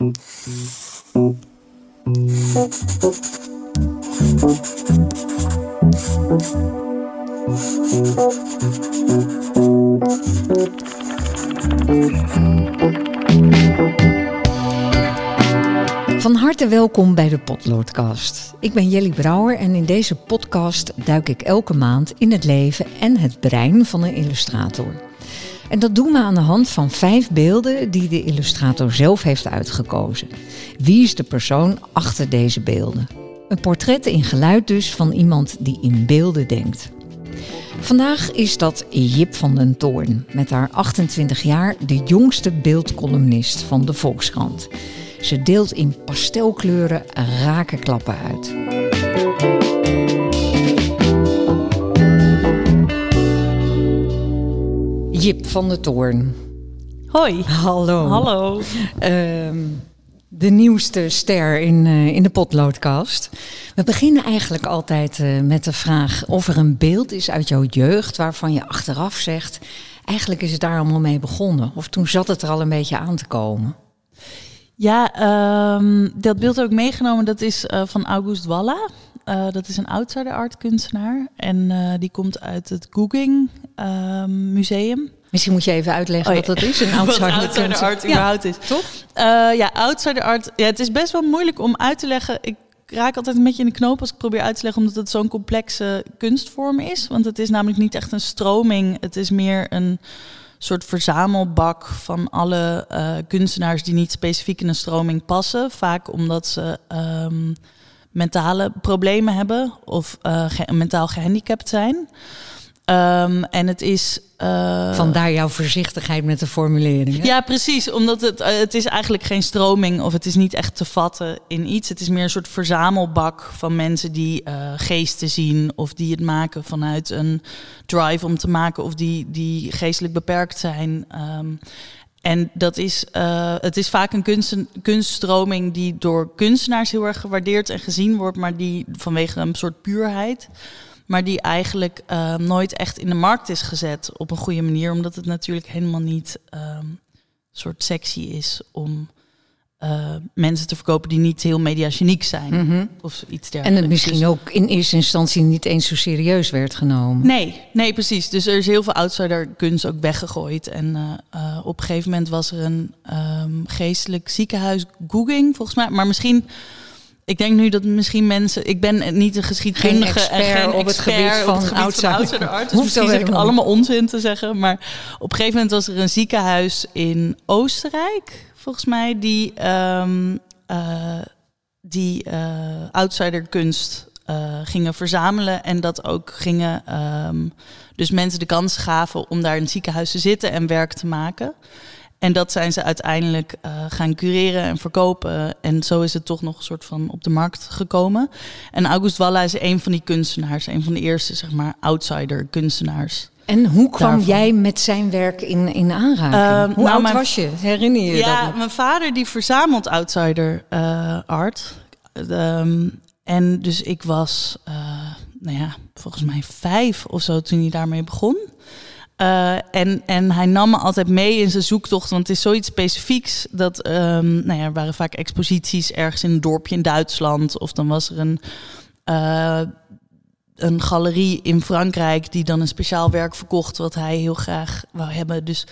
Van harte welkom bij de Potloodcast. Ik ben Jelly Brouwer en in deze podcast duik ik elke maand in het leven en het brein van een illustrator. En dat doen we aan de hand van vijf beelden die de illustrator zelf heeft uitgekozen. Wie is de persoon achter deze beelden? Een portret in geluid dus van iemand die in beelden denkt. Vandaag is dat Jip van den Toorn, met haar 28 jaar de jongste beeldcolumnist van de Volkskrant. Ze deelt in pastelkleuren rake klappen uit. Jip van der Toorn. Hoi. Hallo. Hallo. Ehm, de nieuwste ster in, eh, in de potloodkast. We beginnen eigenlijk altijd eh, met de vraag of er een beeld is uit jouw jeugd waarvan je achteraf zegt, eigenlijk is het daar allemaal mee begonnen. Of toen zat het er al een beetje aan te komen. Ja, ehm, dat beeld heb ik meegenomen. Dat is eh, van August Walla. Eh, dat is een outsider art kunstenaar. En eh, die komt uit het Googing ehm, Museum. Misschien moet je even uitleggen Oh ja. wat dat is, een outsider, Wat outsider kunst- art Ja, überhaupt is. toch? Eh, ja, outsider art. Ja, het is best wel moeilijk om uit te leggen. Ik raak altijd een beetje in de knoop als ik probeer uit te leggen, omdat het zo'n complexe kunstvorm is. Want het is namelijk niet echt een stroming. Het is meer een soort verzamelbak van alle kunstenaars die niet specifiek in een stroming passen. Vaak omdat ze ehm, mentale problemen hebben of eh, ge- mentaal gehandicapt zijn. Ehm, en het is. eh, Vandaar jouw voorzichtigheid met de formuleringen. ja, precies. Omdat het, eh, het is eigenlijk geen stroming of het is niet echt te vatten in iets. Het is meer een soort verzamelbak van mensen die geesten zien of die het maken vanuit een drive om te maken of die, die geestelijk beperkt zijn. Ehm, en dat is, eh, het is vaak een kunst, kunststroming die door kunstenaars heel erg gewaardeerd en gezien wordt, maar die vanwege een soort puurheid maar die eigenlijk eh, nooit echt in de markt is gezet op een goede manier, omdat het natuurlijk helemaal niet ehm, soort sexy is om eh, mensen te verkopen die niet heel mediageniek zijn Mhm. of iets En dergelijks. het misschien Dus- ook in eerste instantie niet eens zo serieus werd genomen. Nee, nee, precies. Dus er is heel veel outsider kunst ook weggegooid. En eh, eh, op een gegeven moment was er een ehm, geestelijk ziekenhuis Googing, volgens mij. Maar misschien, ik denk nu dat misschien mensen... Ik ben niet een geschiedkundige Geen en expert geen op het gebied van het gebied outsider. outsider art. Dus Hoeft misschien zeg ik allemaal onzin te zeggen. Maar op een gegeven moment was er een ziekenhuis in Oostenrijk, volgens mij, die... ehm, eh, die eh, outsiderkunst eh, gingen verzamelen en dat ook gingen ehm, dus mensen de kans gaven om daar in ziekenhuis te zitten en werk te maken. En dat zijn ze uiteindelijk gaan cureren en verkopen. En zo is het toch nog een soort van op de markt gekomen. En August Walla is een van die kunstenaars, een van de eerste, zeg maar, outsider kunstenaars. En hoe kwam Daarvan. jij met zijn werk in, in aanraking? Ehm, hoe nou, oud mijn- was je? Herinner je je Ja, dat nog? mijn vader die verzamelt outsider eh, art. Ehm, en dus ik was, eh, nou ja, volgens mij vijf of zo toen hij daarmee begon. Eh, en, en hij nam me altijd mee in zijn zoektocht, want het is zoiets specifieks. Dat, ehm, nou ja, er waren vaak exposities ergens in een dorpje in Duitsland. Of dan was er een, een galerie in Frankrijk die dan een speciaal werk verkocht wat hij heel graag wou hebben. Dus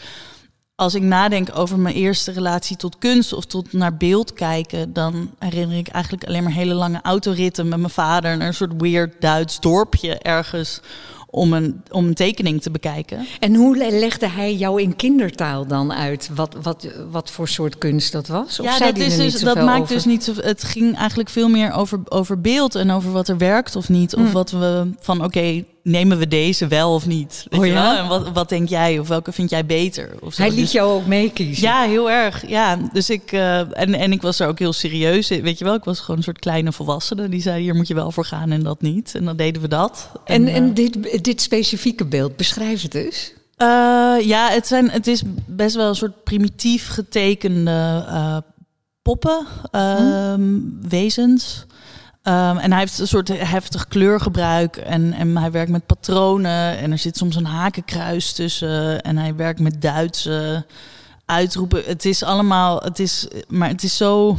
als ik nadenk over mijn eerste relatie tot kunst of tot naar beeld kijken, dan herinner ik eigenlijk alleen maar hele lange autoritten met mijn vader naar een soort weird Duits dorpje ergens om een, om een tekening te bekijken. En hoe le- legde hij jou in kindertaal dan uit wat, wat, wat voor soort kunst dat was? Of ja, dat, is dus, dat maakt over? dus niet zo. Het ging eigenlijk veel meer over, over beeld en over wat er werkt of niet. Of Mm. wat we van oké, nemen we deze wel of niet? Weet Oh je ja? wel? En wat, wat denk jij of welke vind jij beter? Of zo. Hij liet Dus- jou ook meekiezen. Ja, heel erg. Ja, dus ik eh, en, en ik was er ook heel serieus. in. Weet je wel, ik was gewoon een soort kleine volwassene die zei: hier moet je wel voor gaan en dat niet. En dan deden we dat. En, eh, en dit, dit specifieke beeld, beschrijf het eh, ja, het, zijn, het is best wel een soort primitief getekende eh, poppen, ehm, wezens. Ehm, en hij heeft een soort heftig kleurgebruik en, en hij werkt met patronen en er zit soms een hakenkruis tussen en hij werkt met Duitse uitroepen. Het is allemaal, het is, maar het is zo,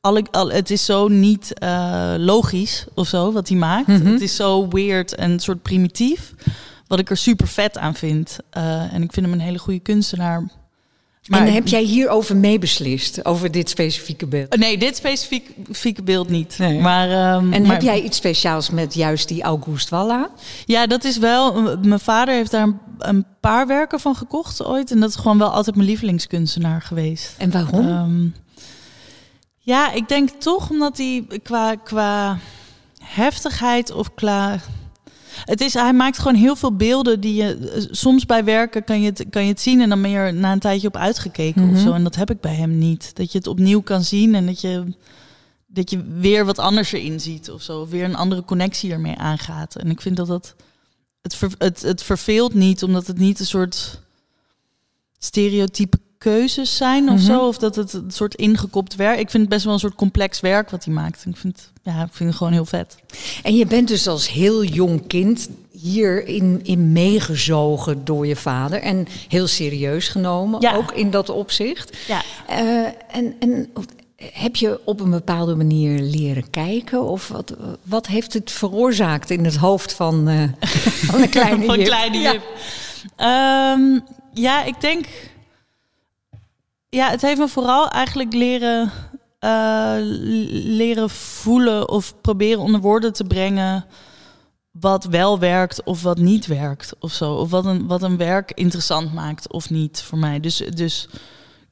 alle, al, het is zo niet uh, logisch of zo wat hij maakt. Mhm. Het is zo weird en soort primitief, wat ik er super vet aan vind. Uh, en ik vind hem een hele goede kunstenaar. Maar en heb jij hierover meebeslist, over dit specifieke beeld? Nee, dit specifieke beeld niet. Nee. Maar, um, en maar, heb jij iets speciaals met juist die August Walla? Ja, dat is wel. Mijn vader heeft daar een paar werken van gekocht ooit. En dat is gewoon wel altijd mijn lievelingskunstenaar geweest. En waarom? Um, ja, ik denk toch omdat hij qua, qua heftigheid of qua. Het is, hij maakt gewoon heel veel beelden die je. Soms bij werken kan je het, kan je het zien en dan ben je er na een tijdje op uitgekeken Mhm. of zo. En dat heb ik bij hem niet. Dat je het opnieuw kan zien en dat je, dat je weer wat anders erin ziet of zo. Of weer een andere connectie ermee aangaat. En ik vind dat dat. Het, ver, het, het verveelt niet, omdat het niet een soort stereotype keuzes zijn of Mhm. zo. Of dat het een soort ingekopt werk. Ik vind het best wel een soort complex werk wat hij maakt. Ik vind, ja, ik vind het gewoon heel vet. En je bent dus als heel jong kind hierin in meegezogen door je vader. En heel serieus genomen, Ja. ook in dat opzicht. Ja. Eh, en, en heb je op een bepaalde manier leren kijken? Of wat, wat heeft het veroorzaakt in het hoofd van, eh, van een kleine Van Jip? kleine Ja. Jip. Ehm, ja, ik denk... Ja, het heeft me vooral eigenlijk leren, eh, leren voelen of proberen onder woorden te brengen wat wel werkt of wat niet werkt of zo. Of wat een, wat een werk interessant maakt of niet voor mij. Dus, dus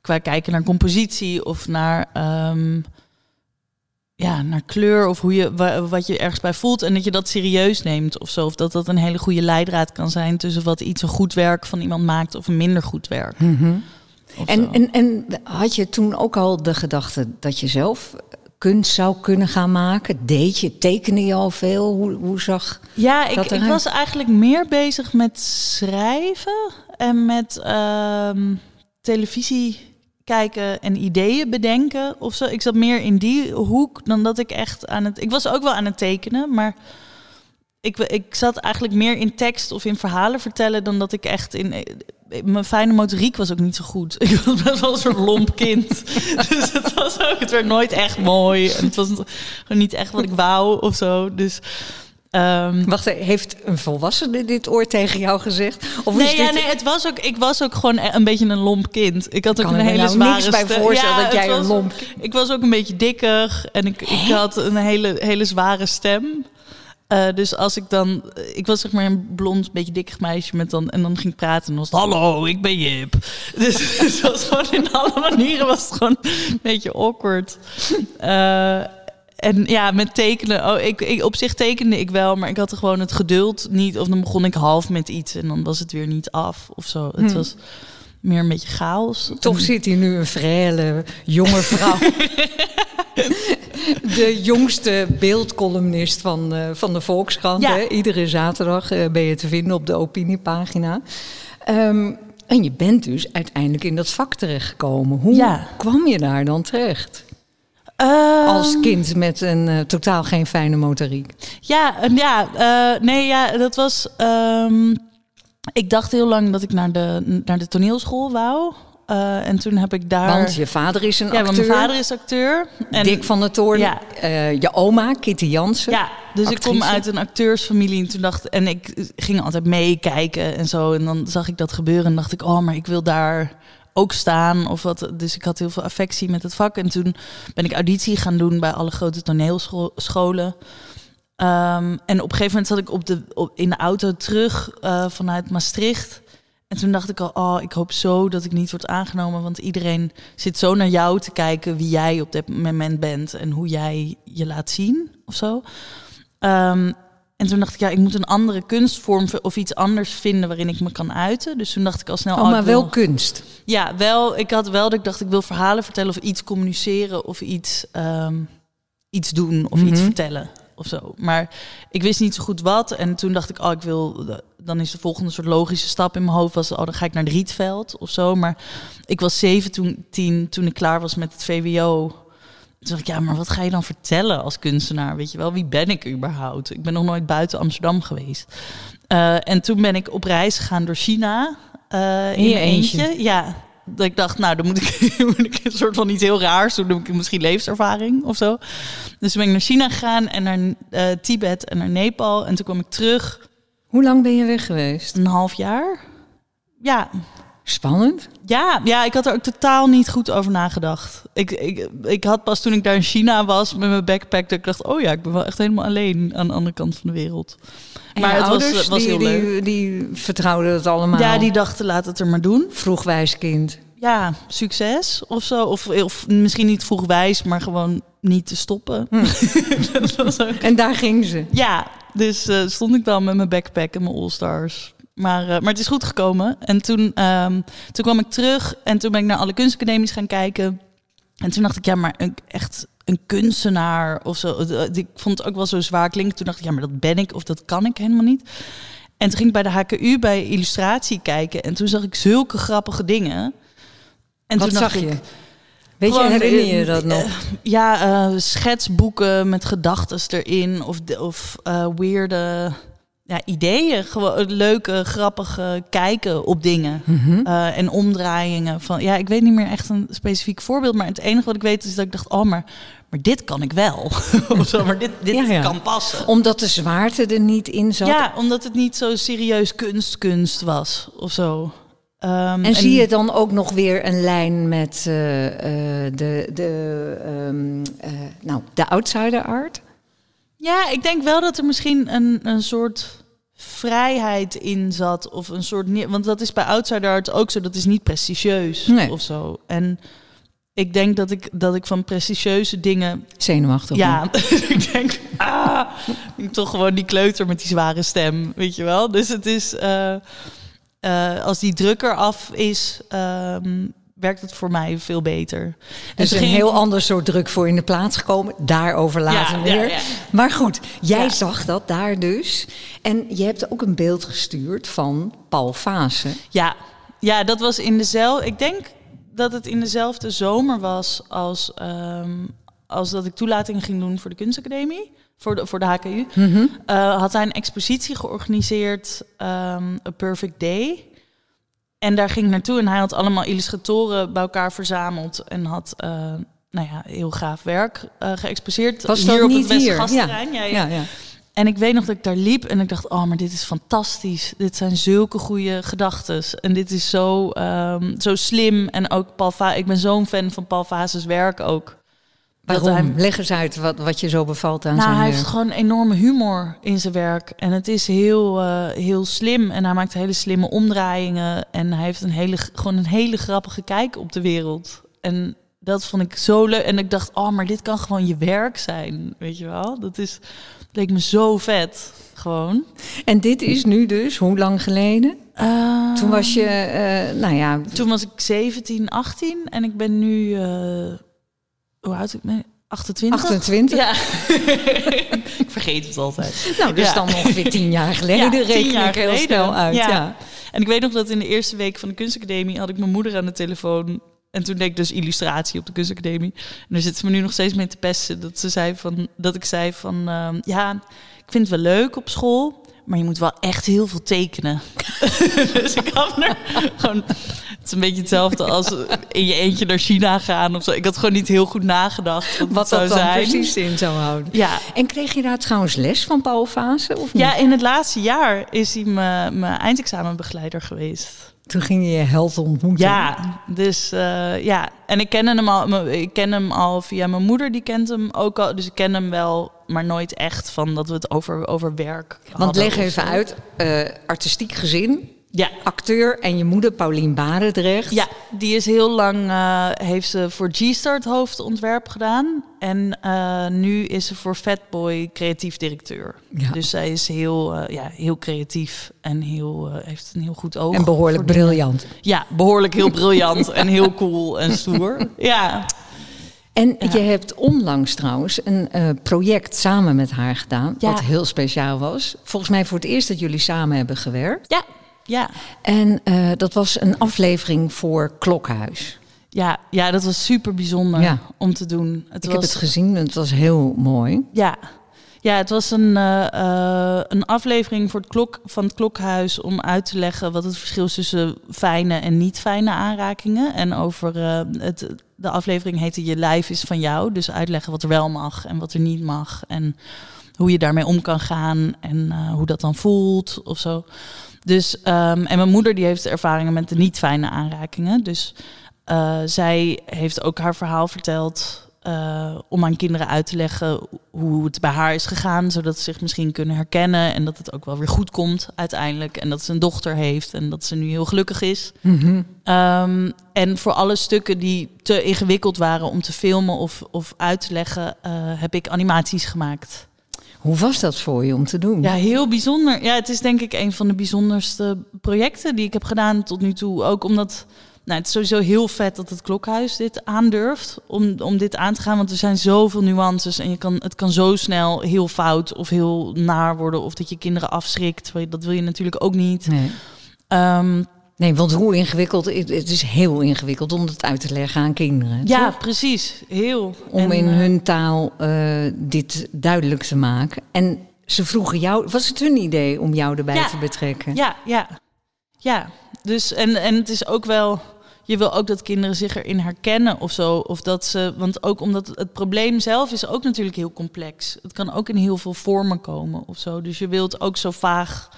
qua kijken naar compositie of naar, ehm, ja, naar kleur of hoe je, wa- wat je ergens bij voelt. En dat je dat serieus neemt of zo. Of dat dat een hele goede leidraad kan zijn tussen wat iets een goed werk van iemand maakt of een minder goed werk. Of En, en, en had je toen ook al de gedachte dat je zelf kunst zou kunnen gaan maken? Deed je, tekende je al veel? Hoe, hoe zag... Ja, ik, ik was eigenlijk meer bezig met schrijven en met ehm, televisie kijken en ideeën bedenken of zo. Ik zat meer in die hoek dan dat ik echt aan het. Ik was ook wel aan het tekenen, maar ik, ik zat eigenlijk meer in tekst of in verhalen vertellen dan dat ik echt in. Mijn fijne motoriek was ook niet zo goed. Ik was best wel een soort lomp kind. dus het was ook, het werd nooit echt mooi. En het was gewoon niet echt wat ik wou of zo. Dus ehm, Wacht, heeft een volwassene dit ooit tegen jou gezegd? Of nee, is ja, dit... nee, het was ook, ik was ook gewoon een beetje een lomp kind. Ik had ook een hele nou zware niks bij voorstellen dat jij een lomp... Ik was ook een beetje dikker en ik, ik had een hele, hele zware stem. Eh, dus als ik dan, ik was zeg maar een blond, beetje dikker meisje met dan en dan ging ik praten en dan was het hallo, ik ben Jip. Dus het was gewoon in alle manieren was het gewoon een beetje awkward. Eh, en ja, met tekenen, oh, ik, ik, op zich tekende ik wel, maar ik had er gewoon het geduld niet. Of dan begon ik half met iets en dan was het weer niet af of zo. Het Hmm. was meer een beetje chaos. Toch zit hier nu een frêle jonge vrouw. de jongste beeldcolumnist van, eh, van de Volkskrant. Ja. Hè? Iedere zaterdag eh, ben je te vinden op de opiniepagina. Ehm, en je bent dus uiteindelijk in dat vak terechtgekomen. Hoe Ja. kwam je daar dan terecht? Ehm, Als kind met een eh, totaal geen fijne motoriek. Ja, ja, nee, ja, dat was. ehm, ik dacht heel lang dat ik naar de, naar de toneelschool wou. Eh, en toen heb ik daar. Want je vader is een ja, acteur. mijn vader is acteur. En, Dick van der Toorn. Ja. Eh, je oma, Kitty Jansen. Ja, dus ik kom uit een acteursfamilie. En toen dacht en ik ging altijd meekijken en zo. En dan zag ik dat gebeuren en dacht ik, oh, maar ik wil daar ook staan of wat. Dus ik had heel veel affectie met het vak. En toen ben ik auditie gaan doen bij alle grote toneelscholen. Ehm, en op een gegeven moment zat ik op de, op, in de auto terug eh, vanuit Maastricht. En toen dacht ik al, oh, ik hoop zo dat ik niet word aangenomen. Want iedereen zit zo naar jou te kijken wie jij op dit moment bent. En hoe jij je laat zien of zo. Ehm, en toen dacht ik, ja, ik moet een andere kunstvorm of iets anders vinden waarin ik me kan uiten. Dus toen dacht ik al snel, Oh, oh, maar wel kunst. ja, wel. Ik had wel dat ik dacht, ik wil verhalen vertellen of iets communiceren of iets, ehm, iets doen of iets Mhm. vertellen of zo. Maar ik wist niet zo goed wat. En toen dacht ik, oh, ik wil. Dan is de volgende soort logische stap in mijn hoofd was, oh, dan ga ik naar het Rietveld of zo. Maar ik was 17 toen ik klaar was met het VWO. Toen dacht ik, ja, maar wat ga je dan vertellen als kunstenaar? Weet je wel, wie ben ik überhaupt? Ik ben nog nooit buiten Amsterdam geweest. Eh, en toen ben ik op reis gegaan door China. eh, in je eentje? eentje. Ja, dat ik dacht, nou, dan moet ik, moet ik een soort van iets heel raars doen. Dan moet ik misschien levenservaring of zo. Dus toen ben ik naar China gegaan en naar eh, Tibet en naar Nepal. En toen kwam ik terug. Hoe lang ben je weg geweest? Een half jaar. Ja, Spannend. ja, ja, ik had er ook totaal niet goed over nagedacht. Ik, ik, ik had pas toen ik daar in China was met mijn backpack, dat ik dacht, oh ja, ik ben wel echt helemaal alleen aan de andere kant van de wereld. En maar je het was, ouders, was die, heel leuk. die, die vertrouwden het allemaal. Ja, die dachten, laat het er maar doen. vroeg wijs kind. Ja, succes of zo. Of, of misschien niet vroeg wijs, maar gewoon niet te stoppen. Dat was ook- En daar ging ze. Ja, dus eh, stond ik dan met mijn backpack en mijn All-Stars. Maar, eh, maar het is goed gekomen. En toen, ehm, toen kwam ik terug en toen ben ik naar alle kunstacademies gaan kijken. En toen dacht ik, ja, maar een, echt een kunstenaar of zo. Eh, Ik vond het ook wel zo zwaar klinken. Toen dacht ik, ja, maar dat ben ik of dat kan ik helemaal niet. En toen ging ik bij de HKU bij illustratie kijken. En toen zag ik zulke grappige dingen. En Wat toen dacht zag ik, je? Weet je, herinner je eh, dat nog? eh, ja, eh, schetsboeken met gedachten erin. Of, de- of eh weirde ja, ideeën. Gewoon leuke, grappige kijken op dingen. Mhm. Eh, en omdraaiingen. Van, ja, ik weet niet meer echt een specifiek voorbeeld. Maar het enige wat ik weet is dat ik dacht... Oh, maar, maar dit kan ik wel. of zo, maar dit, dit Ja, ja. kan passen. Omdat de zwaarte er niet in zat. Ja, omdat het niet zo serieus kunst, kunst was. Of zo. Ehm, En, zie je dan ook nog weer een lijn met eh, eh, de, de, ehm, eh, nou, de outsider art? Ja, ik denk wel dat er misschien een, een soort vrijheid in zat. Of een soort. Want dat is bij Outsider Art ook zo. Dat is niet prestigieus Nee. of zo. En ik denk dat ik, dat ik van prestigieuze dingen. Zenuwachtig. Ja, ik denk. Ah, ik toch gewoon die kleuter met die zware stem. Weet je wel? Dus het is. eh, eh, als die druk eraf is. ehm, werkt het voor mij veel beter. Dus een heel ander soort druk voor in de plaats gekomen. Daarover later Ja, weer. ja, ja. Maar goed, jij zag dat daar dus. En je hebt ook een beeld gestuurd van Paul Fase. Ja, ja, dat was in dezelfde. Ik denk dat het in dezelfde zomer was als, ehm, als dat ik toelating ging doen voor de kunstacademie, voor de, voor de HKU. Eh, had hij een expositie georganiseerd, ehm A Perfect Day. En daar ging ik naartoe en hij had allemaal illustratoren bij elkaar verzameld en had. eh, nou ja, heel gaaf werk eh geëxposeerd. Was hier op niet het hier? Westgasterrein. Ja, ja. En ik weet nog dat ik daar liep en ik dacht, oh, maar dit is fantastisch. Dit zijn zulke goede gedachten. En dit is zo, ehm, zo slim. En ook Paul Va ik ben zo'n fan van Paul Vaze's werk ook. Waarom? hij- Leg eens uit wat, wat je zo bevalt aan nou, zijn hij werk. heeft gewoon enorme humor in zijn werk. En het is heel, eh, heel slim. En hij maakt hele slimme omdraaiingen. En hij heeft een hele, gewoon een hele grappige kijk op de wereld. En dat vond ik zo leuk. En ik dacht, oh, maar dit kan gewoon je werk zijn. Weet je wel? Dat is, dat leek me zo vet. Gewoon. En dit is nu dus, hoe lang geleden? Eh, Toen was je, eh, nou ja, Toen was ik 17, 18 en ik ben nu. eh, hoe oud ik ben? 28? 28. Ja. ik vergeet het altijd. Nou, dus Ja. dan ongeveer tien jaar geleden. Ja, tien reken jaar ik heel geleden. snel uit. Ja. Ja. En ik weet nog dat in de eerste week van de kunstacademie had ik mijn moeder aan de telefoon. En toen deed ik dus illustratie op de kunstacademie. En daar zit ze me nu nog steeds mee te pesten. Dat, ze zei van, dat ik zei van, ehm, ja, ik vind het wel leuk op school. Maar je moet wel echt heel veel tekenen. dus ik had er gewoon... Is een beetje hetzelfde als in je eentje naar China gaan of zo. Ik had gewoon niet heel goed nagedacht wat, Wat het zou dat dan zijn. precies in zou houden. Ja, En kreeg je daar trouwens les van Paul Fase? Of niet? ja, in het laatste jaar is hij mijn eindexamenbegeleider geweest. Toen ging je je held ontmoeten. Ja, dus eh, ja. En ik ken hem al, ik ken hem al via mijn moeder, die kent hem ook al. Dus ik ken hem wel, maar nooit echt van dat we het over, over werk Want leg even uit, eh, artistiek gezin, Ja. acteur en je moeder Paulien Barendrecht. Ja, die is heel lang, eh, heeft ze voor G-Start hoofdontwerp gedaan. En eh, nu is ze voor Fatboy creatief directeur. Ja. Dus zij is heel, eh, ja, heel creatief en heel, heeft een heel goed oog. En behoorlijk dingen. briljant. Ja, behoorlijk heel briljant en heel cool en stoer. Ja, En Ja. je hebt onlangs trouwens een project samen met haar gedaan, Ja. wat heel speciaal was. Volgens mij voor het eerst dat jullie samen hebben gewerkt. ja, ja. En eh, dat was een aflevering voor Klokhuis. Ja, ja, dat was super bijzonder Ja. om te doen. Het Ik was, heb het gezien en het was heel mooi. Ja. Ja, het was een, eh, eh, een aflevering voor het klok, van het Klokhuis om uit te leggen wat het verschil is tussen fijne en niet fijne aanrakingen. En over het, de aflevering heette Je lijf is van jou. Dus uitleggen wat er wel mag en wat er niet mag. En hoe je daarmee om kan gaan en hoe dat dan voelt of zo. Dus, um, en mijn moeder die heeft ervaringen met de niet fijne aanrakingen. Dus zij heeft ook haar verhaal verteld uh, om aan kinderen uit te leggen hoe het bij haar is gegaan, zodat ze zich misschien kunnen herkennen en dat het ook wel weer goed komt uiteindelijk. En dat ze een dochter heeft en dat ze nu heel gelukkig is. Mm -hmm. um, en voor alle stukken die te ingewikkeld waren om te filmen of, of uit te leggen, uh, heb ik animaties gemaakt. Hoe was dat voor je om te doen? Ja, heel bijzonder. Ja, het is denk ik een van de bijzonderste projecten die ik heb gedaan tot nu toe. Ook omdat nou, het is sowieso heel vet dat het klokhuis dit aandurft om, om dit aan te gaan. Want er zijn zoveel nuances en je kan, het kan zo snel heel fout of heel naar worden. Of dat je kinderen afschrikt. Dat wil je natuurlijk ook niet. Nee. Um, nee, want hoe ingewikkeld, het is heel ingewikkeld om het uit te leggen aan kinderen. Ja, toch? precies. Heel. Om En, in eh, hun taal uh, dit duidelijk te maken. En ze vroegen jou, was het hun idee om jou erbij Ja. te betrekken? Ja, ja. Ja, dus en, en het is ook wel. Je wil ook dat kinderen zich erin herkennen of zo. Of dat ze. Want ook omdat het probleem zelf is ook natuurlijk heel complex. Het kan ook in heel veel vormen komen of zo. Dus je wilt ook zo vaag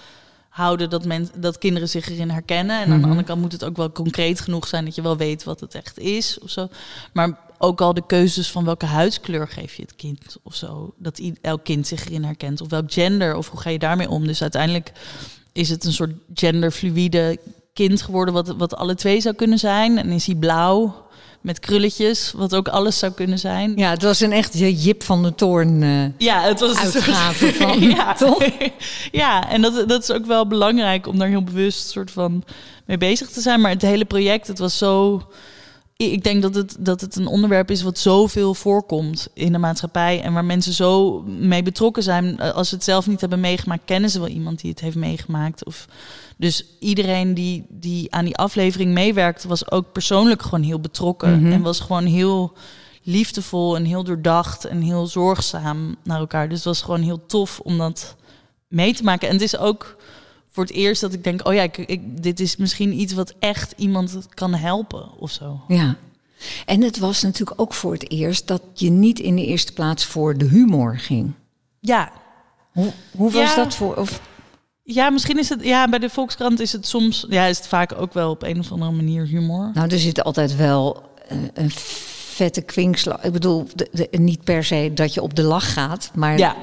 houden dat, men, dat kinderen zich erin herkennen. En aan de Mhm. andere kant moet het ook wel concreet genoeg zijn dat je wel weet wat het echt is of zo. Maar ook al de keuzes van welke huidskleur geef je het kind of zo. Dat elk kind zich erin herkent. Of welk gender of hoe ga je daarmee om. Dus uiteindelijk is het een soort genderfluïde kind geworden, wat, wat alle twee zou kunnen zijn. En is hij blauw met krulletjes, wat ook alles zou kunnen zijn. Ja, het was een echt Jip van de Toorn. eh, Ja, het was een Uitgave soort- van, ja. toch? ja, en dat, dat is ook wel belangrijk om daar heel bewust soort van mee bezig te zijn. Maar het hele project, het was zo. Ik denk dat het, dat het een onderwerp is wat zoveel voorkomt in de maatschappij. En waar mensen zo mee betrokken zijn. Als ze het zelf niet hebben meegemaakt, kennen ze wel iemand die het heeft meegemaakt. Of, dus iedereen die, die aan die aflevering meewerkte, was ook persoonlijk gewoon heel betrokken. Mhm. En was gewoon heel liefdevol en heel doordacht en heel zorgzaam naar elkaar. Dus het was gewoon heel tof om dat mee te maken. En het is ook voor het eerst dat ik denk, oh ja, ik, ik, dit is misschien iets wat echt iemand kan helpen of zo. Ja. En het was natuurlijk ook voor het eerst dat je niet in de eerste plaats voor de humor ging. Ja, Hoe, hoe was Ja. dat voor? Of, ja, misschien is het, ja, bij de Volkskrant is het soms, ja, is het vaak ook wel op een of andere manier humor. nou, er zit altijd wel eh, een vette kwinkslag. Ik bedoel, de, de- niet per se dat je op de lach gaat, maar Ja,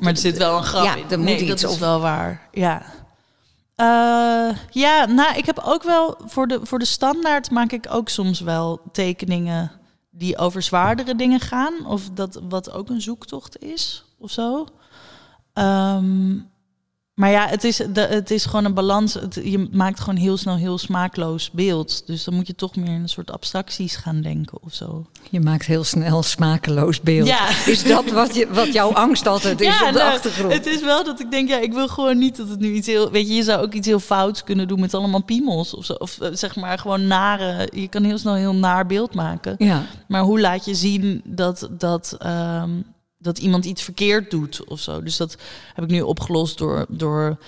maar er zit wel een grap Ja, in. er moet nee, iets dat is of- wel waar. Ja. Eh, ja, nou, ik heb ook wel voor de, voor de standaard maak ik ook soms wel tekeningen die over zwaardere dingen gaan. Of dat wat ook een zoektocht is of zo. Ehm, maar ja, het is, de, het is gewoon een balans. Het, je maakt gewoon heel snel heel smaakloos beeld. Dus dan moet je toch meer in een soort abstracties gaan denken of zo. je maakt heel snel smakeloos beeld. Ja. Is dat wat, je, wat jouw angst altijd is op de nou, achtergrond? Het is wel dat ik denk, ja, ik wil gewoon niet dat het nu iets heel... Weet je, je zou ook iets heel fouts kunnen doen met allemaal piemels of zo. Of eh, zeg maar gewoon nare... Je kan heel snel een heel naar beeld maken. Ja. Maar hoe laat je zien dat, dat, ehm, dat iemand iets verkeerd doet of zo? Dus dat heb ik nu opgelost door, door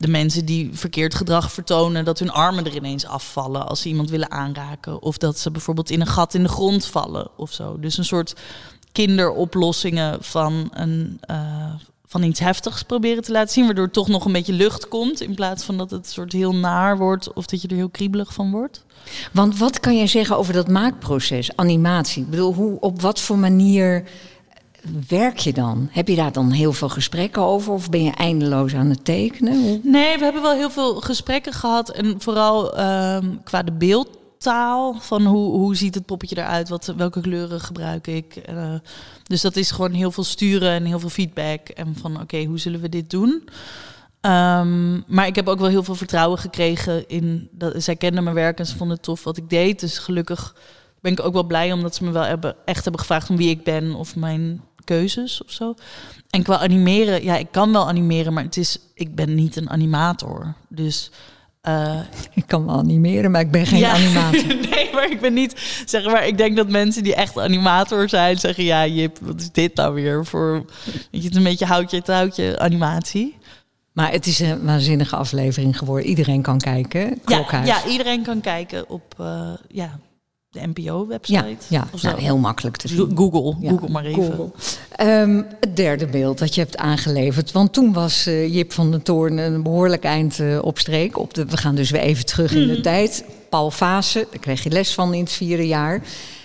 de mensen die verkeerd gedrag vertonen... dat hun armen er ineens afvallen als ze iemand willen aanraken. Of dat ze bijvoorbeeld in een gat in de grond vallen of zo. Dus een soort kinderoplossingen van, een, eh, van iets heftigs proberen te laten zien... waardoor toch nog een beetje lucht komt... in plaats van dat het soort heel naar wordt of dat je er heel kriebelig van wordt. Want wat kan jij zeggen over dat maakproces, animatie? Ik bedoel, hoe, op wat voor manier werk je dan? Heb je daar dan heel veel gesprekken over of ben je eindeloos aan het tekenen? Nee, we hebben wel heel veel gesprekken gehad. En vooral ehm, qua de beeldtaal. Van hoe, hoe ziet het poppetje eruit? Wat, welke kleuren gebruik ik? Eh, dus dat is gewoon heel veel sturen en heel veel feedback. En van oké, hoe zullen we dit doen? Ehm, maar ik heb ook wel heel veel vertrouwen gekregen in dat zij kenden mijn werk en ze vonden het tof wat ik deed. Dus gelukkig ben ik ook wel blij omdat ze me wel hebben, echt hebben gevraagd om wie ik ben of mijn keuzes of zo. En qua animeren, ja, ik kan wel animeren, maar het is, ik ben niet een animator. Dus Uh, ik kan me animeren, maar ik ben geen animator. nee, maar ik ben niet, zeg maar, ik denk dat mensen die echt animator zijn zeggen, ja Jip, wat is dit nou weer voor, weet je, het een beetje houtje touwtje animatie. Maar het is een waanzinnige aflevering geworden. Iedereen kan kijken. Ja, ja, iedereen kan kijken op, uh, ja, de NPO-website. Ja, ja. Nou, heel makkelijk te zien. Google, Google maar even. Um, het derde beeld dat je hebt aangeleverd. Want toen was uh, Jip van den Toorn een behoorlijk eind uh, op streek. Op de, we gaan dus weer even terug in de mhm. tijd. Paul Fase, daar kreeg je les van in het vierde jaar.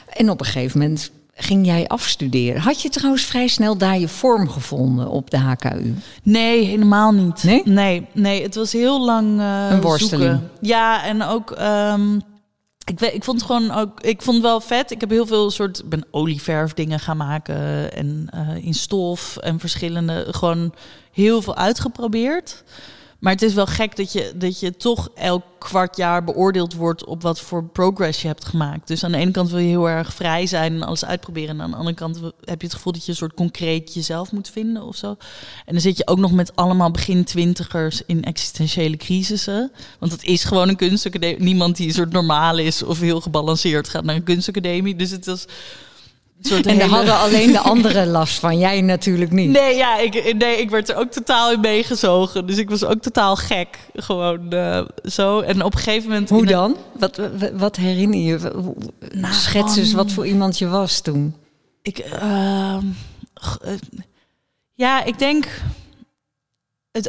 En op een gegeven moment ging jij afstuderen. Had je trouwens vrij snel daar je vorm gevonden op de HKU? Nee, helemaal niet. Nee? Nee, nee het was heel lang uh, Een worsteling. Zoeken. Ja, en ook... Um, ik, ik vond het gewoon ook, ik vond het wel vet. Ik heb heel veel soort, ben olieverf dingen gaan maken en uh, in stof en verschillende, gewoon heel veel uitgeprobeerd. Maar het is wel gek dat je, dat je toch elk kwart jaar beoordeeld wordt op wat voor progress je hebt gemaakt. Dus aan de ene kant wil je heel erg vrij zijn en alles uitproberen. En aan de andere kant heb je het gevoel dat je een soort concreet jezelf moet vinden of zo. En dan zit je ook nog met allemaal begin twintigers in existentiële crisissen. Want het is gewoon een kunstacademie. Niemand die een soort normaal is of heel gebalanceerd gaat naar een kunstacademie. Dus het en daar hadden alleen de anderen last van, jij natuurlijk niet. Nee, ja, ik, nee, ik werd er ook totaal in meegezogen. Dus ik was ook totaal gek. Gewoon uh, zo. En op een gegeven moment. Hoe dan? Wat, wat herinner je? Nou, Schets eens wat voor iemand je was toen. Ik. Uh, ja, ik denk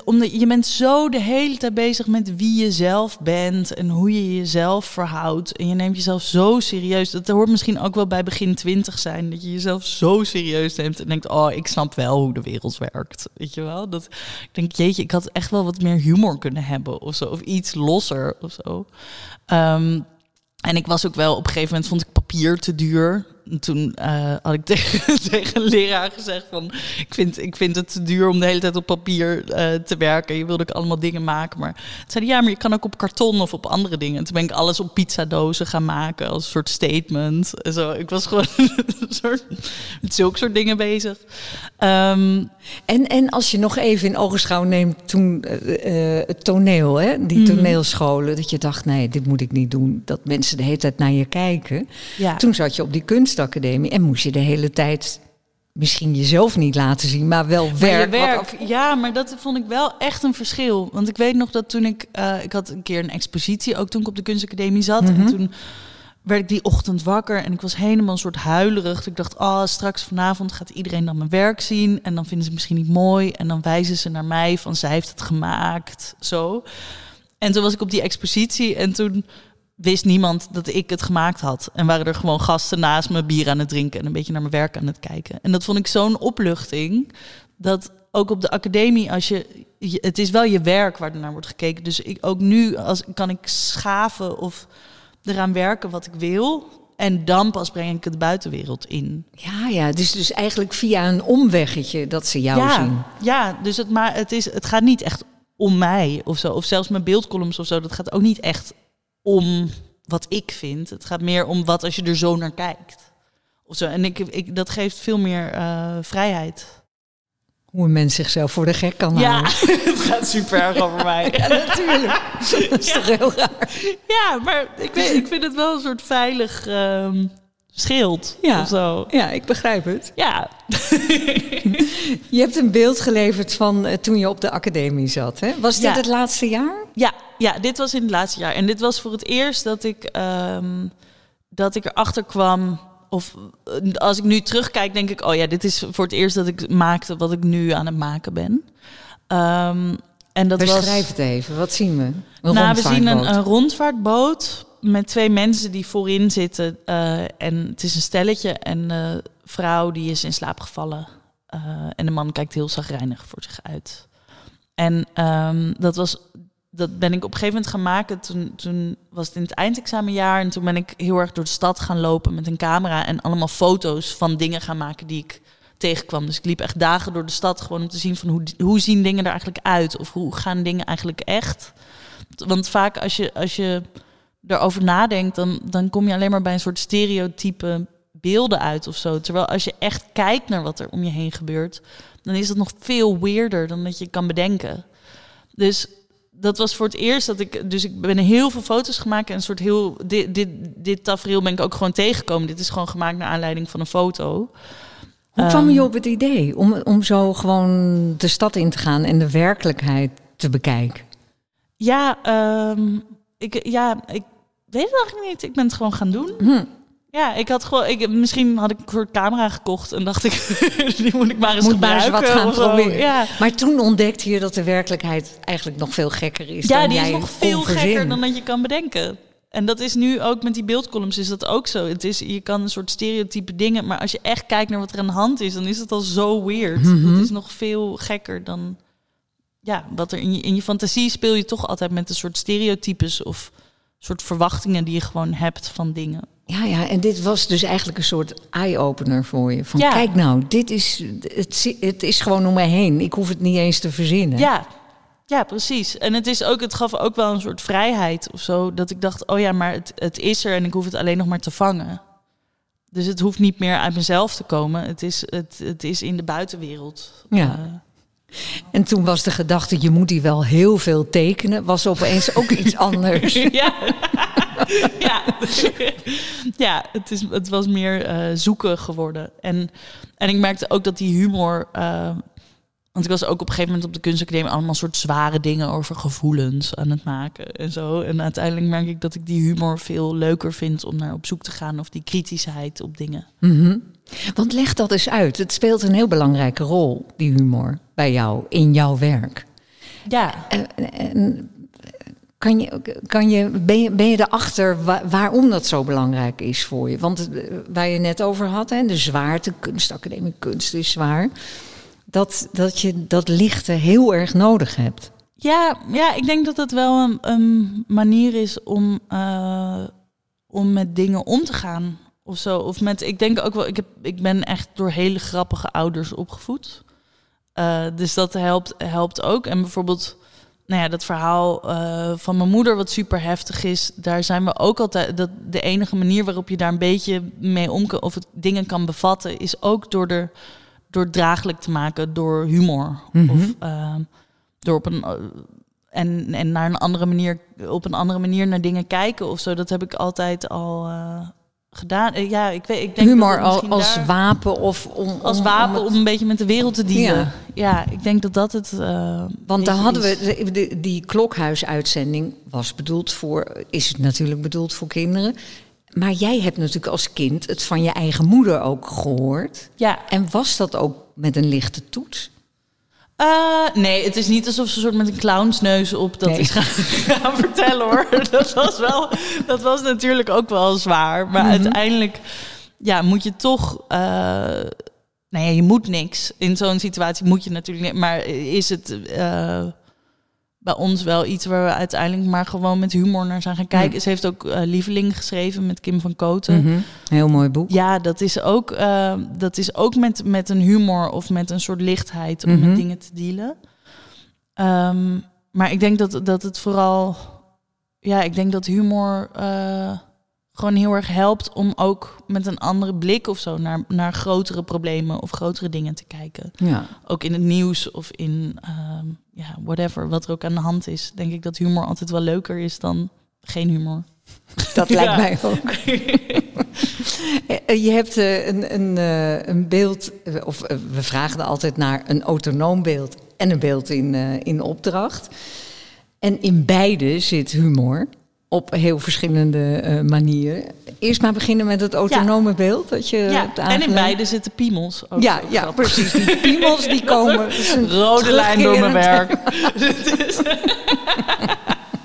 omdat je bent zo de hele tijd bezig met wie je zelf bent en hoe je jezelf verhoudt. En je neemt jezelf zo serieus. Dat hoort misschien ook wel bij begin twintig zijn. Dat je jezelf zo serieus neemt en denkt, oh, ik snap wel hoe de wereld werkt. Weet je wel? Dat, ik denk, jeetje, ik had echt wel wat meer humor kunnen hebben of zo. Of iets losser of zo. Um, en ik was ook wel, op een gegeven moment vond ik papier te duur toen uh, had ik tegen, tegen een leraar gezegd van... Ik vind, ik vind het te duur om de hele tijd op papier uh, te werken. Je wilde ik allemaal dingen maken. Maar toen zei ja, maar je kan ook op karton of op andere dingen. En toen ben ik alles op pizzadozen gaan maken als een soort statement. En zo. Ik was gewoon een soort, met zulke soort dingen bezig. Um, en, en als je nog even in ogenschouw neemt toen uh, het toneel, hè? die mhm. toneelscholen... dat je dacht, nee, dit moet ik niet doen. Dat mensen de hele tijd naar je kijken. Ja. Toen zat je op die kunst kunstacademie en moest je de hele tijd misschien jezelf niet laten zien, maar wel werk. werk ja, maar dat vond ik wel echt een verschil. Want ik weet nog dat toen ik, uh, ik had een keer een expositie, ook toen ik op de kunstacademie zat. En mhm. toen werd ik die ochtend wakker en ik was helemaal een soort huilerig. Ik dacht, oh, straks vanavond gaat iedereen dan mijn werk zien en dan vinden ze het misschien niet mooi. En dan wijzen ze naar mij van, zij heeft het gemaakt, zo. En toen was ik op die expositie en toen wist niemand dat ik het gemaakt had. En waren er gewoon gasten naast me bier aan het drinken en een beetje naar mijn werk aan het kijken. En dat vond ik zo'n opluchting. Dat ook op de academie, als je, het is wel je werk waar er naar wordt gekeken. Dus ik, ook nu als, kan ik schaven of eraan werken wat ik wil. En dan pas breng ik het de buitenwereld in. Ja, ja. Dus, dus eigenlijk via een omweggetje dat ze jou ja, zien. Ja, dus het, maar het, is, het gaat niet echt om mij of zo. Of zelfs mijn beeldcolumns of zo. Dat gaat ook niet echt om wat ik vind. Het gaat meer om wat als je er zo naar kijkt. Of zo. En ik, ik, dat geeft veel meer uh, vrijheid. Hoe een mens zichzelf voor de gek kan ja, houden. het gaat super erg over mij. ja, natuurlijk. Dat is toch heel raar. Ja, maar ik, weet, ik vind het wel een soort veilig... Um, scheelt. Ja, of zo. ja, ik begrijp het. Ja. je hebt een beeld geleverd van uh, toen je op de academie zat. Hè? Was dit het laatste jaar? Ja, ja, dit was in het laatste jaar. En dit was voor het eerst dat ik, um, dat ik erachter kwam. Of eh, als ik nu terugkijk, denk ik: oh ja, dit is voor het eerst dat ik maakte wat ik nu aan het maken ben. Um, en dat Beschrijf was, het even. Wat zien we? Een nou, we zien een, een rondvaartboot met twee mensen die voorin zitten. Uh, en het is een stelletje en de vrouw die is in slaap gevallen. Uh, en de man kijkt heel zagrijnig voor zich uit. En um, dat, was, dat ben ik op een gegeven moment gaan maken. Toen, toen was het in het eindexamenjaar. En toen ben ik heel erg door de stad gaan lopen met een camera. En allemaal foto's van dingen gaan maken die ik tegenkwam. Dus ik liep echt dagen door de stad gewoon om te zien van hoe, hoe zien dingen er eigenlijk uit? Of hoe gaan dingen eigenlijk echt? Want vaak als je, als je erover nadenkt, dan, dan kom je alleen maar bij een soort stereotype beelden uit of zo. Terwijl als je echt kijkt naar wat er om je heen gebeurt, dan is het nog veel weerder dan dat je kan bedenken. Dus dat was voor het eerst dat ik. Dus ik ben heel veel foto's gemaakt. En een soort heel. Dit, dit, dit tafereel ben ik ook gewoon tegengekomen. Dit is gewoon gemaakt naar aanleiding van een foto. Hoe kwam je Ehm, op het idee om, om zo gewoon de stad in te gaan en de werkelijkheid te bekijken? Ja, ehm, ik, ja, ik weet het eigenlijk niet. Ik ben het gewoon gaan doen. Hm. Ja, ik had gewoon. Ik, misschien had ik een soort camera gekocht en dacht ik, die moet ik maar eens Moet maar eens wat gaan proberen. Ja. Maar toen ontdekte je dat de werkelijkheid eigenlijk nog veel gekker is Ja, dan die jij is nog veel gekker dan dat je kan bedenken. En dat is nu ook met die beeldcolumns is dat ook zo. Het is, je kan een soort stereotype dingen, maar als je echt kijkt naar wat er aan de hand is, dan is het al zo weird. Mhm. Dat is nog veel gekker dan ja, wat er in je, in je fantasie speel je toch altijd met een soort stereotypes of soort verwachtingen die je gewoon hebt van dingen. Ja, ja, en dit was dus eigenlijk een soort eye-opener voor je. Van Ja. kijk nou, dit is, het, het is gewoon om mij heen. Ik hoef het niet eens te verzinnen. Ja, ja, precies. En het, is ook, het gaf ook wel een soort vrijheid of zo. Dat ik dacht, oh ja, maar het, het is er en ik hoef het alleen nog maar te vangen. Dus het hoeft niet meer uit mezelf te komen. Het is, het, het is in de buitenwereld. Ja. En toen was de gedachte, je moet die wel heel veel tekenen, was opeens ook iets anders. Ja. ja. ja, het, is, het was meer eh, zoeken geworden. En, en ik merkte ook dat die humor... eh, want ik was ook op een gegeven moment op de kunstacademie allemaal soort zware dingen over gevoelens aan het maken en zo. En uiteindelijk merk ik dat ik die humor veel leuker vind om naar op zoek te gaan of die kritischheid op dingen. Mhm. Want leg dat eens uit. Het speelt een heel belangrijke rol, die humor, bij jou, in jouw werk. Ja, En, kan je, kan je, ben, je, ben je erachter wa- waarom dat zo belangrijk is voor je? Want eh, waar je net over had, hè, de zwaarte, kunstacademie, kunst is zwaar. Dat, dat je dat lichte heel erg nodig hebt. Ja, ja, ik denk dat het wel een, een manier is om, eh, om met dingen om te gaan. Of zo. Of met, ik denk ook wel, ik, heb, ik ben echt door hele grappige ouders opgevoed. Eh, dus dat helpt, helpt ook. En bijvoorbeeld, nou ja, dat verhaal eh, van mijn moeder, wat super heftig is, daar zijn we ook altijd. Dat de enige manier waarop je daar een beetje mee om kan, of het dingen kan bevatten, is ook door er door draaglijk te maken door humor. Mhm. Of ehm, door op een eh, en, en naar een andere manier op een andere manier naar dingen kijken of zo. Dat heb ik altijd al eh, gedaan. Eh, ja, ik weet. Ik denk Humor al- als daar- wapen of om, als wapen om een beetje met de wereld te dealen. Ja. Ja, ik denk dat dat het. Want daar is- hadden we, de- die klokhuisuitzending was bedoeld voor, is het natuurlijk bedoeld voor kinderen. Maar jij hebt natuurlijk als kind het van je eigen moeder ook gehoord. Ja, En was dat ook met een lichte toets? Eh, nee, het is niet alsof ze soort met een clownsneus op dat Nee. is gaan, gaan vertellen hoor. Dat was wel, dat was natuurlijk ook wel zwaar. Maar Mhm. uiteindelijk, ja, moet je toch. eh nou ja, je moet niks. In zo'n situatie moet je natuurlijk niet. Maar is het eh, bij ons wel iets waar we uiteindelijk maar gewoon met humor naar zijn gaan kijken? Ja. Ze heeft ook eh, Lieveling geschreven met Kim van Koten. Mhm. Heel mooi boek. Ja, dat is ook, eh, dat is ook met, met een humor of met een soort lichtheid om Mhm. met dingen te dealen. Ehm, maar ik denk dat, dat het vooral, ja, ik denk dat humor eh, gewoon heel erg helpt om ook met een andere blik of zo naar, naar grotere problemen of grotere dingen te kijken. Ja. Ook in het nieuws of in, ehm, ja, whatever, wat er ook aan de hand is. Denk ik dat humor altijd wel leuker is dan geen humor. Dat lijkt Ja. mij ook. Eh, Je hebt eh, een, een, eh, een beeld, of we vragen er altijd naar een autonoom beeld en een beeld in, eh, in opdracht. En in beide zit humor op heel verschillende eh, manieren. Eerst maar beginnen met het autonome beeld dat je ja, en in beide zitten piemels. Ook Ja, ja, grappig. precies. Die piemels die komen. Rode lijn door mijn werk.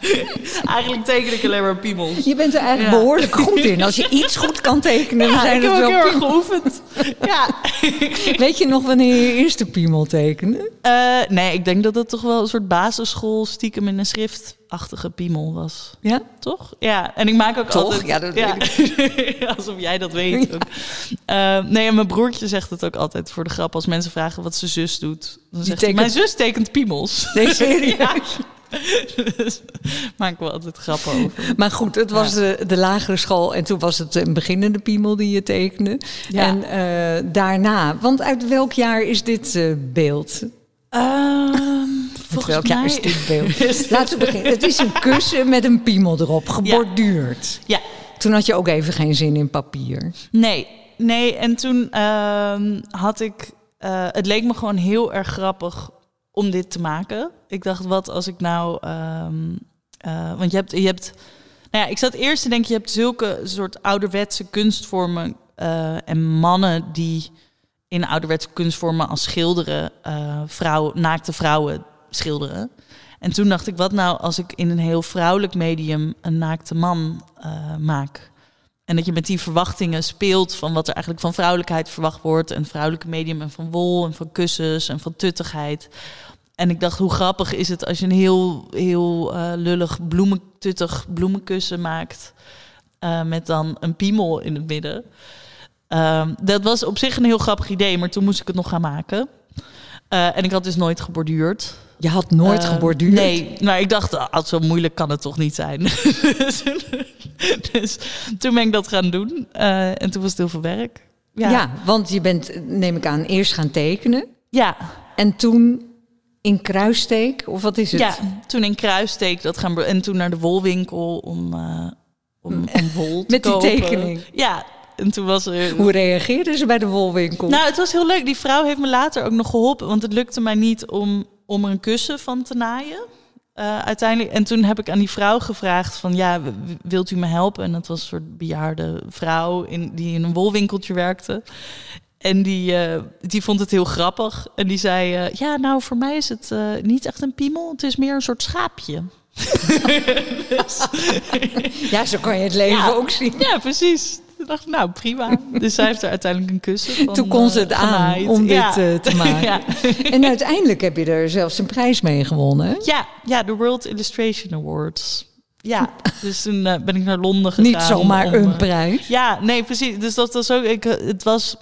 Eigenlijk teken ik alleen maar piemels. Je bent er eigenlijk Ja. behoorlijk goed in. Als je iets goed kan tekenen, dan Ja, zijn ik het heb wel heel erg piemels. geoefend. Ja. Weet je nog wanneer je eerste piemel tekende? Eh, nee, ik denk dat het toch wel een soort basisschool stiekem in een schriftachtige piemel was. Ja? Toch? Ja, en ik maak ook Toch? altijd... Ja, dat Alsof jij dat weet. Eh, nee, en mijn broertje zegt het ook altijd voor de grap. Als mensen vragen wat zijn zus doet. Dan zegt hij, mijn zus tekent piemels. Nee, serieus? Ja. dus maak wel altijd grappen over. Maar goed, het was Ja. de, de lagere school en toen was het een beginnende piemel die je tekende. Ja. En eh, daarna, want uit welk jaar is dit eh, beeld? Ehm, Volgens welk jaar is dit beeld? Laten we beginnen. Het is een kussen met een piemel erop, geborduurd. Ja. Toen had je ook even geen zin in papier. Nee, nee. En toen ehm, had ik... Uh, het leek me gewoon heel erg grappig om dit te maken. Ik dacht, wat als ik nou... Um, uh, want je hebt... Je hebt nou ja, ik zat eerst te denken, je hebt zulke soort ouderwetse kunstvormen uh, en mannen die in ouderwetse kunstvormen als schilderen, uh, naakte vrouwen schilderen. En toen dacht ik, wat nou als ik in een heel vrouwelijk medium een naakte man maak? En dat je met die verwachtingen speelt van wat er eigenlijk van vrouwelijkheid verwacht wordt. En vrouwelijke medium en van wol en van kussens en van tuttigheid. En ik dacht, hoe grappig is het als je een heel, heel uh, lullig bloementuttig bloemenkussen maakt. Uh, met dan een piemel in het midden. Uh, dat was op zich een heel grappig idee, maar toen moest ik het nog gaan maken. Uh, en ik had dus nooit geborduurd. Je had nooit geborduurd? Nee, maar ik dacht, ah, zo moeilijk kan het toch niet zijn. dus, dus, toen ben ik dat gaan doen. en toen was het heel veel werk. Ja. ja, want je bent, neem ik aan, eerst gaan tekenen. Ja. En toen in kruissteek, of wat is het? Ja, toen in kruissteek dat gaan en toen naar de wolwinkel om, uh, om, om wol te Met kopen. die tekening? Ja, en toen was er... Hoe reageerden ze bij de wolwinkel? Nou, het was heel leuk. Die vrouw heeft me later ook nog geholpen, want het lukte mij niet om, om er een kussen van te naaien. Uh, uiteindelijk. En toen heb ik aan die vrouw gevraagd van, ja, wilt u me helpen? En dat was een soort bejaarde vrouw in, die in een wolwinkeltje werkte. En die, uh, die vond het heel grappig. En die zei: uh, Ja, nou, voor mij is het niet echt een piemel. Het is meer een soort schaapje. dus, ja, zo kan je het leven ja, ook zien. Ja, precies. Ik dacht, nou prima. Dus zij heeft er uiteindelijk een kussen van Toen kon ze het aan om ja. dit te maken. ja. En uiteindelijk heb je er zelfs een prijs mee gewonnen. Ja, ja de World Illustration Awards. Ja, dus toen uh, ben ik naar Londen gegaan. Niet zomaar om, een prijs. Ja, nee, precies. Dus dat was ook. Ik, het was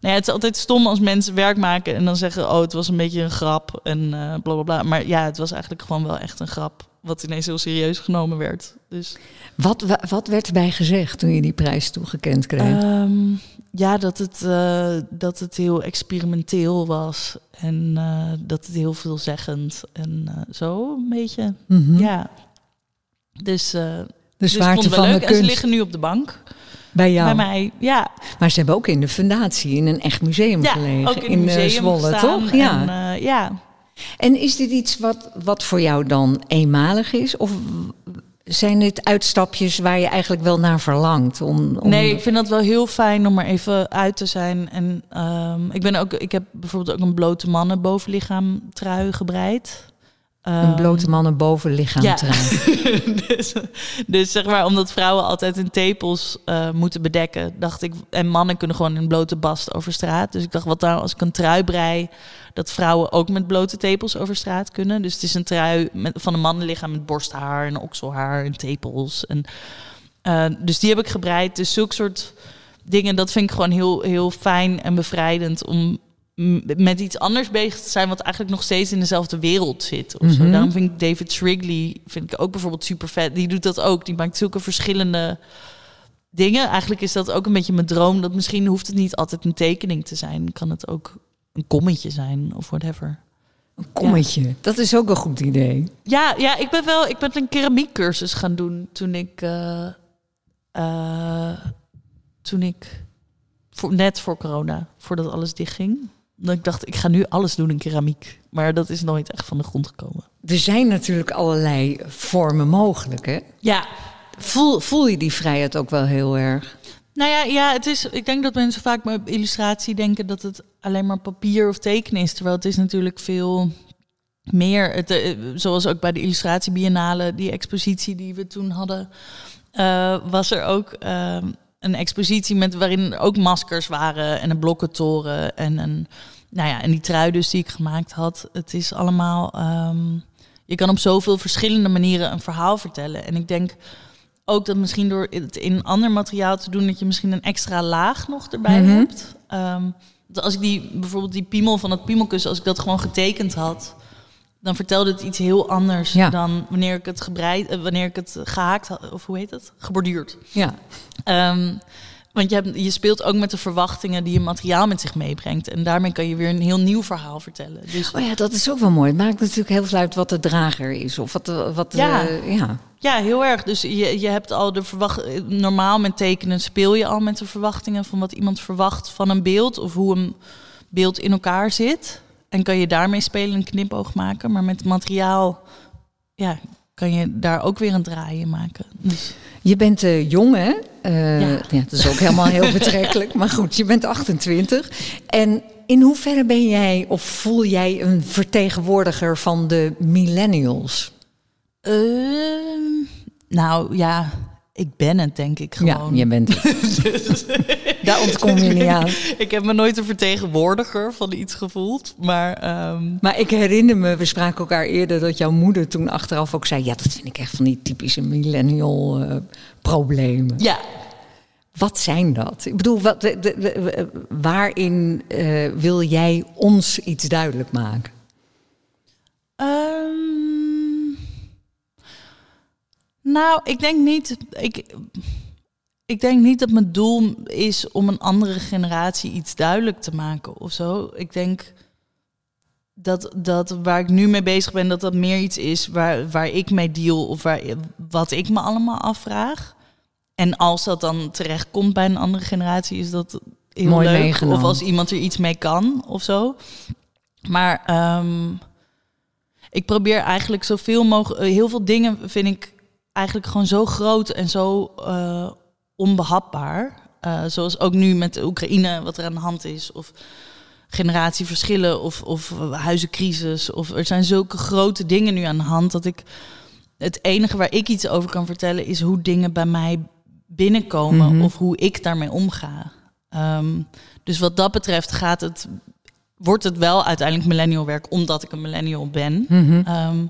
Nee, het is altijd stom als mensen werk maken en dan zeggen: Oh, het was een beetje een grap en uh, bla bla bla. Maar ja, het was eigenlijk gewoon wel echt een grap. Wat ineens heel serieus genomen werd. Dus. Wat, wat werd erbij gezegd toen je die prijs toegekend kreeg? Um, ja, dat het, uh, dat het heel experimenteel was. En uh, dat het heel veelzeggend en zo een beetje. Mhm. Mm -hmm. Ja. Dus, de dus zwaarte van wel de leuk. kunst. En ze liggen nu op de bank. Bij jou? Bij mij, ja. Maar ze hebben ook in de fundatie in een echt museum ja, gelegen. Ook in, in museum Zwolle, gestaan. toch? Ja. En, uh, ja. En is dit iets wat, wat voor jou dan eenmalig is? Of zijn dit uitstapjes waar je eigenlijk wel naar verlangt? Om, om... Nee, ik vind dat wel heel fijn om er even uit te zijn. En um, ik, ben ook, ik heb bijvoorbeeld ook een blote mannen bovenlichaam trui gebreid. Een blote mannen bovenlichaam ja. dus, dus zeg maar, omdat vrouwen altijd hun tepels uh, moeten bedekken, dacht ik. En mannen kunnen gewoon in blote bast over straat. Dus ik dacht, wat nou als ik een trui brei, dat vrouwen ook met blote tepels over straat kunnen. Dus het is een trui met, van een mannenlichaam met borsthaar en okselhaar en tepels. En, uh, dus die heb ik gebreid. Dus zulke soort dingen, dat vind ik gewoon heel, heel fijn en bevrijdend om met iets anders bezig te zijn, wat eigenlijk nog steeds in dezelfde wereld zit. Of Mhm. Daarom vind ik David Shrigley vind ik ook bijvoorbeeld super vet. Die doet dat ook. Die maakt zulke verschillende dingen. Eigenlijk is dat ook een beetje mijn droom. Dat misschien hoeft het niet altijd een tekening te zijn. Kan het ook een kommetje zijn of whatever. Een kommetje, ja. dat is ook een goed idee. Ja, ja ik ben wel. Ik ben een keramiekcursus gaan doen toen ik. Uh, uh, toen ik. Voor, net voor corona, voordat alles dichtging. Dat ik dacht, ik ga nu alles doen in keramiek. Maar dat is nooit echt van de grond gekomen. Er zijn natuurlijk allerlei vormen mogelijk, hè? Ja. Voel, voel je die vrijheid ook wel heel erg? Nou ja, ja het is, ik denk dat mensen vaak bij illustratie denken dat het alleen maar papier of tekenen is. Terwijl het is natuurlijk veel meer. Het, uh, zoals ook bij de illustratiebiennale, die expositie die we toen hadden, uh, was er ook... Uh, een expositie met waarin ook maskers waren en een blokkentoren en een, nou ja, en die trui dus die ik gemaakt had. Het is allemaal, um, je kan op zoveel verschillende manieren een verhaal vertellen. En ik denk ook dat misschien door het in ander materiaal te doen, dat je misschien een extra laag nog erbij Mhm. hebt. Um, dat als ik die, bijvoorbeeld die piemel van het piemelkussen, als ik dat gewoon getekend had, dan vertelde het iets heel anders Ja. dan wanneer ik het gebreid, eh, wanneer ik het gehaakt had, of hoe heet het? Geborduurd. Ja. Ehm, Want je, hebt, je speelt ook met de verwachtingen die je materiaal met zich meebrengt. En daarmee kan je weer een heel nieuw verhaal vertellen. Dus, Oh ja, dat is ook wel mooi. Het maakt natuurlijk heel veel uit wat de drager is. Of wat, de- wat Ja. eh, ja. ja, heel erg. Dus je, je hebt al de verwacht. Normaal met tekenen speel je al met de verwachtingen van wat iemand verwacht van een beeld. Of hoe een beeld in elkaar zit. En kan je daarmee spelen een knipoog maken. Maar met materiaal ja, kan je daar ook weer een draai in maken. Dus, Je bent eh, jong, hè? Eh, Ja. ja. dat is ook helemaal heel betrekkelijk. Maar goed, je bent 28. En in hoeverre ben jij of voel jij een vertegenwoordiger van de millennials? Ehm, nou ja, ik ben het denk ik gewoon. Ja, je bent het. Daar ontkom je niet aan. Ik heb me nooit een vertegenwoordiger van iets gevoeld. Maar ehm, Maar ik herinner me, we spraken elkaar eerder, dat jouw moeder toen achteraf ook zei: Ja, dat vind ik echt van die typische millennial eh, problemen. ja, Wat zijn dat? Ik bedoel, wat, de- de- de- waarin eh, wil jij ons iets duidelijk maken? Ehm, nou, ik denk niet. Ik, ik denk niet dat mijn doel is om een andere generatie iets duidelijk te maken of zo. Ik denk dat, dat waar ik nu mee bezig ben, dat dat meer iets is waar, waar ik mee deal of waar, wat ik me allemaal afvraag. En als dat dan terechtkomt bij een andere generatie, is dat heel Mooi leuk. meegenomen. Of als iemand er iets mee kan of zo. Maar ehm, ik probeer eigenlijk zoveel mogelijk. Heel veel dingen vind ik eigenlijk gewoon zo groot en zo eh, onbehapbaar. Eh, zoals ook nu met de Oekraïne, wat er aan de hand is. Of generatieverschillen of, of huizencrisis. Of er zijn zulke grote dingen nu aan de hand dat ik. Het enige waar ik iets over kan vertellen is hoe dingen bij mij binnenkomen Mhm. of hoe ik daarmee omga. Ehm, dus wat dat betreft gaat het, wordt het wel uiteindelijk millennial werk, omdat ik een millennial ben. Ehm,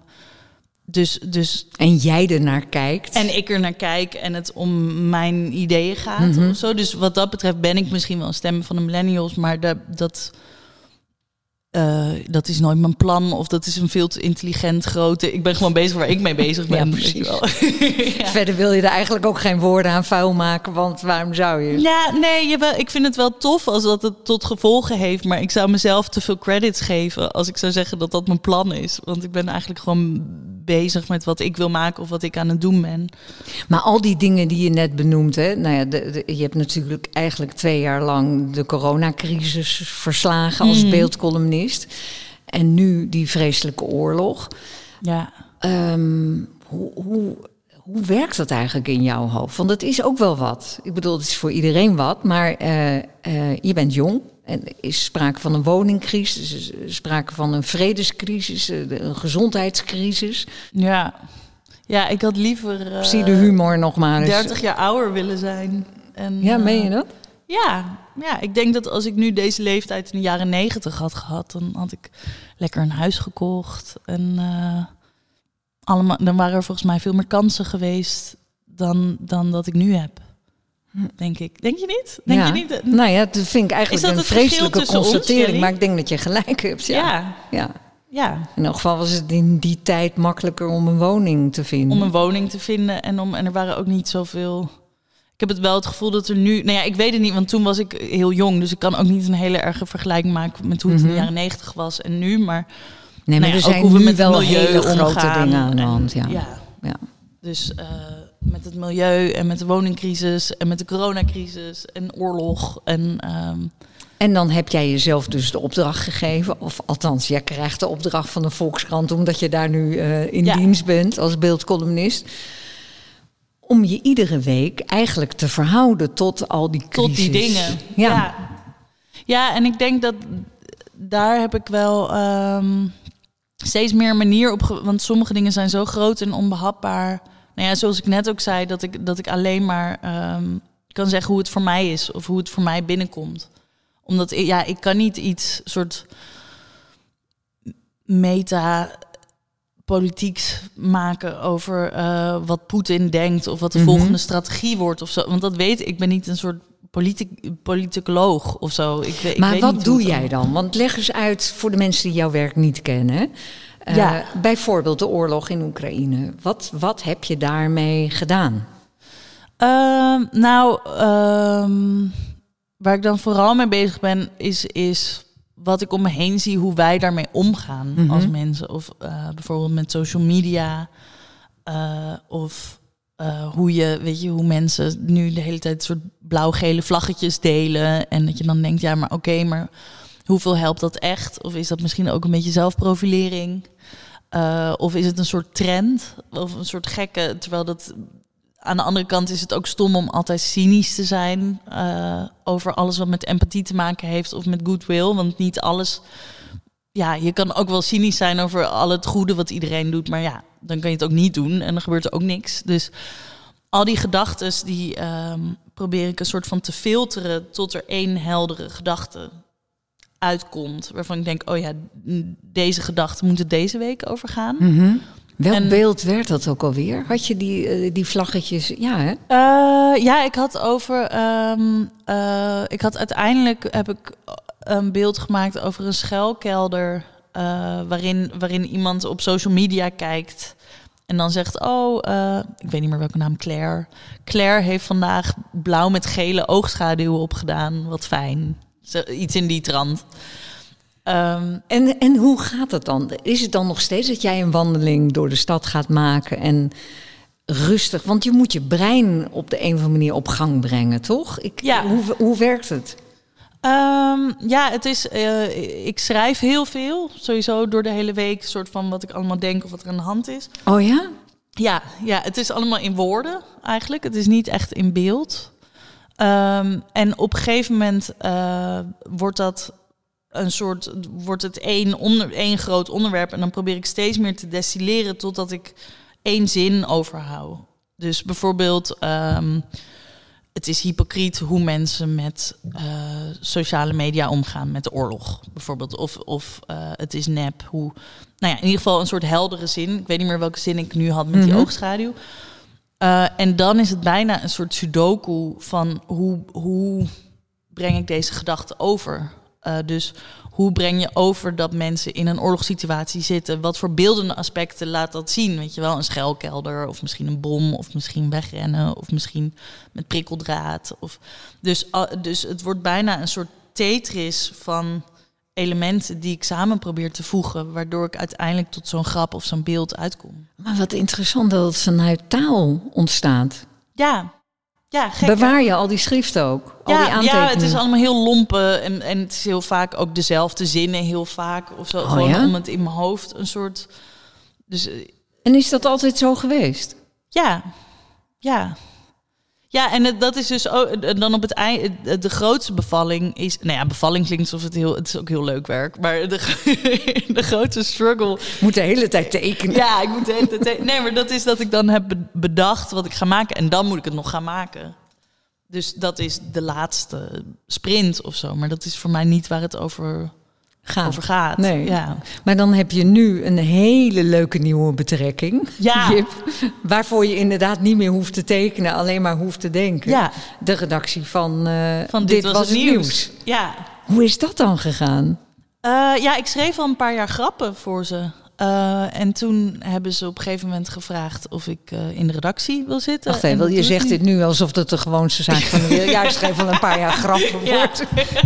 dus, dus En jij er naar kijkt. en ik er naar kijk en het om mijn ideeën gaat Mhm. of zo. Dus wat dat betreft ben ik misschien wel een stem van de millennials, maar dat, dat, eh, dat is nooit mijn plan of dat is een veel te intelligent grote. Ik ben gewoon bezig waar ik mee bezig ben. Ja, precies. wel. ja. Verder wil je er eigenlijk ook geen woorden aan vuil maken, want waarom zou je? Ja, nee, jawel, ik vind het wel tof als dat het tot gevolgen heeft. Maar ik zou mezelf te veel credits geven als ik zou zeggen dat dat mijn plan is. Want ik ben eigenlijk gewoon bezig met wat ik wil maken of wat ik aan het doen ben. Maar al die dingen die je net benoemt, hè, nou ja, de, de- je hebt natuurlijk eigenlijk twee jaar lang de coronacrisis verslagen als Mhm. beeldcolumnist. En nu die vreselijke oorlog. Ja. Ehm, hoe, hoe, hoe werkt dat eigenlijk in jouw hoofd? Want het is ook wel wat. Ik bedoel, het is voor iedereen wat, maar eh, eh, je bent jong. En er is sprake van een woningcrisis, is sprake van een vredescrisis, eh, een gezondheidscrisis. Ja. Ja, ik had liever Zie de humor nog maar eens. 30 jaar ouder willen zijn. En, Ja, meen je dat? Ja, ja, ik denk dat als ik nu deze leeftijd in de jaren 90 had gehad, dan had ik lekker een huis gekocht. En eh, allemaal, dan waren er volgens mij veel meer kansen geweest dan, dan dat ik nu heb. Denk ik. Denk je niet? Denk ja. je niet? Nou ja, dat vind ik eigenlijk een vreselijke ons, constatering. Maar ik denk dat je gelijk hebt. Ja. ja. Ja. ja. In elk geval was het in die tijd makkelijker om een woning te vinden. Om een woning te vinden en, om, en er waren ook niet zoveel. Ik heb het wel het gevoel dat er nu. Nou ja, ik weet het niet, want toen was ik heel jong. Dus ik kan ook niet een hele erge vergelijking maken met hoe het in de Mhm. jaren 90 was en nu. Maar nee, maar nou ja, er ook zijn hoe we nu met wel hele grote dingen aan de hand. Ja. ja. Ja. Dus eh, met het milieu en met de woningcrisis en met de coronacrisis en oorlog. En ehm, En dan heb jij jezelf dus de opdracht gegeven. Of althans, jij krijgt de opdracht van de Volkskrant... omdat je daar nu eh, in Ja. dienst bent als beeldcolumnist... om je iedere week eigenlijk te verhouden tot al die crisis. tot die dingen. Ja. ja. Ja, en ik denk dat daar heb ik wel ehm, steeds meer manier op. Want sommige dingen zijn zo groot en onbehapbaar. Nou ja, zoals ik net ook zei, dat ik, dat ik alleen maar ehm, kan zeggen hoe het voor mij is of hoe het voor mij binnenkomt. Omdat ja, ik kan niet iets soort meta politieks maken over eh, wat Poetin denkt of wat de Mhm. volgende strategie wordt of zo. Want dat weet ik. Ik ben niet een soort politic, politicoloog of zo. Ik, weet- ik Maar weet wat niet doe jij dan? Want leg eens uit voor de mensen die jouw werk niet kennen. Eh, Ja. Bijvoorbeeld de oorlog in Oekraïne. Wat, wat heb je daarmee gedaan? Ehm, nou, ehm, waar ik dan vooral mee bezig ben, is, is wat ik om me heen zie, hoe wij daarmee omgaan Mhm. als mensen. Of eh, bijvoorbeeld met social media. eh, of eh, hoe je, weet je, hoe mensen nu de hele tijd soort blauw-gele vlaggetjes delen. En dat je dan denkt, ja, maar oké, maar hoeveel helpt dat echt? Of is dat misschien ook een beetje zelfprofilering? Of is het een soort trend? Of een soort gekke, terwijl dat aan de andere kant is het ook stom om altijd cynisch te zijn eh, over alles wat met empathie te maken heeft of met goodwill. Want niet alles. Ja, je kan ook wel cynisch zijn over al het goede wat iedereen doet, maar ja, dan kan je het ook niet doen en dan gebeurt er ook niks. Dus al die gedachten die ehm, probeer ik een soort van te filteren tot er één heldere gedachte uitkomt, waarvan ik denk, oh ja, deze gedachte moet het deze week over gaan. Mhm. Welk En- beeld werd dat ook alweer? Had je die, eh, die vlaggetjes? Ja, hè? Eh, ja, ik had over. ehm, eh, ik had uiteindelijk heb ik een beeld gemaakt over een schuilkelder. waarin, waarin iemand op social media kijkt. En dan zegt: Oh, ik weet niet meer welke naam, Claire. Claire heeft vandaag blauw met gele oogschaduwen opgedaan. Wat fijn. Iets in die trant. Ehm, En, en hoe gaat het dan? Is het dan nog steeds dat jij een wandeling door de stad gaat maken en rustig? Want je moet je brein op de een of andere manier op gang brengen, toch? Ik, Ja. hoe, hoe werkt het? Ehm, ja, het is. eh, ik schrijf heel veel. Sowieso door de hele week. soort van wat ik allemaal denk of wat er aan de hand is. Oh ja? Ja, ja, het is allemaal in woorden eigenlijk. Het is niet echt in beeld. Ehm, en op een gegeven moment eh, wordt dat een soort, wordt het één, onder, één groot onderwerp. En dan probeer ik steeds meer te destilleren totdat ik één zin overhoud. Dus bijvoorbeeld, ehm, het is hypocriet hoe mensen met eh, sociale media omgaan, met de oorlog bijvoorbeeld. Of, of eh, het is nep, hoe nou ja, in ieder geval een soort heldere zin. Ik weet niet meer welke zin ik nu had met die Mhm. oogschaduw. Eh, en dan is het bijna een soort sudoku van hoe, hoe breng ik deze gedachte over? Eh, dus hoe breng je over dat mensen in een oorlogssituatie zitten? Wat voor beeldende aspecten laat dat zien? Weet je wel, een schuilkelder of misschien een bom of misschien wegrennen of misschien met prikkeldraad. Of, dus, ah, dus het wordt bijna een soort Tetris van elementen die ik samen probeer te voegen, waardoor ik uiteindelijk tot zo'n grap of zo'n beeld uitkom. Maar wat interessant dat het vanuit taal ontstaat. Ja, ja, gek. hè? Bewaar je al die schriften ook? Al die Ja, aantekeningen? ja, het is allemaal heel lompe en, en het is heel vaak ook dezelfde zinnen, heel vaak of zo. Oh, gewoon ja? om het in mijn hoofd een soort. Dus eh, En is dat altijd zo geweest? ja, ja. Ja, en het, dat is dus ook, dan op het einde, de grootste bevalling is, nou ja, bevalling klinkt alsof het heel, het is ook heel leuk werk, maar de, de grootste struggle Moet de hele tijd tekenen. Ja, ik moet de hele tijd... Nee, maar dat is dat ik dan heb be- bedacht wat ik ga maken. En dan moet ik het nog gaan maken. Dus dat is de laatste sprint of zo. Maar dat is voor mij niet waar het over, Gaat. over gaat. Nee. Ja. Maar dan heb je nu een hele leuke nieuwe betrekking, Ja. Jip, waarvoor je inderdaad niet meer hoeft te tekenen, alleen maar hoeft te denken. ja, De redactie van, eh, van dit, was, het nieuws. Ja. Hoe is dat dan gegaan? Eh, ja, ik schreef al een paar jaar grappen voor ze. Eh, en toen hebben ze op een gegeven moment gevraagd of ik eh, in de redactie wil zitten. Wacht En even, dat je zegt dit nu alsof het de gewoonste zaak van de wereld. Ja, ik schreef al een paar jaar grappen Ja. wordt.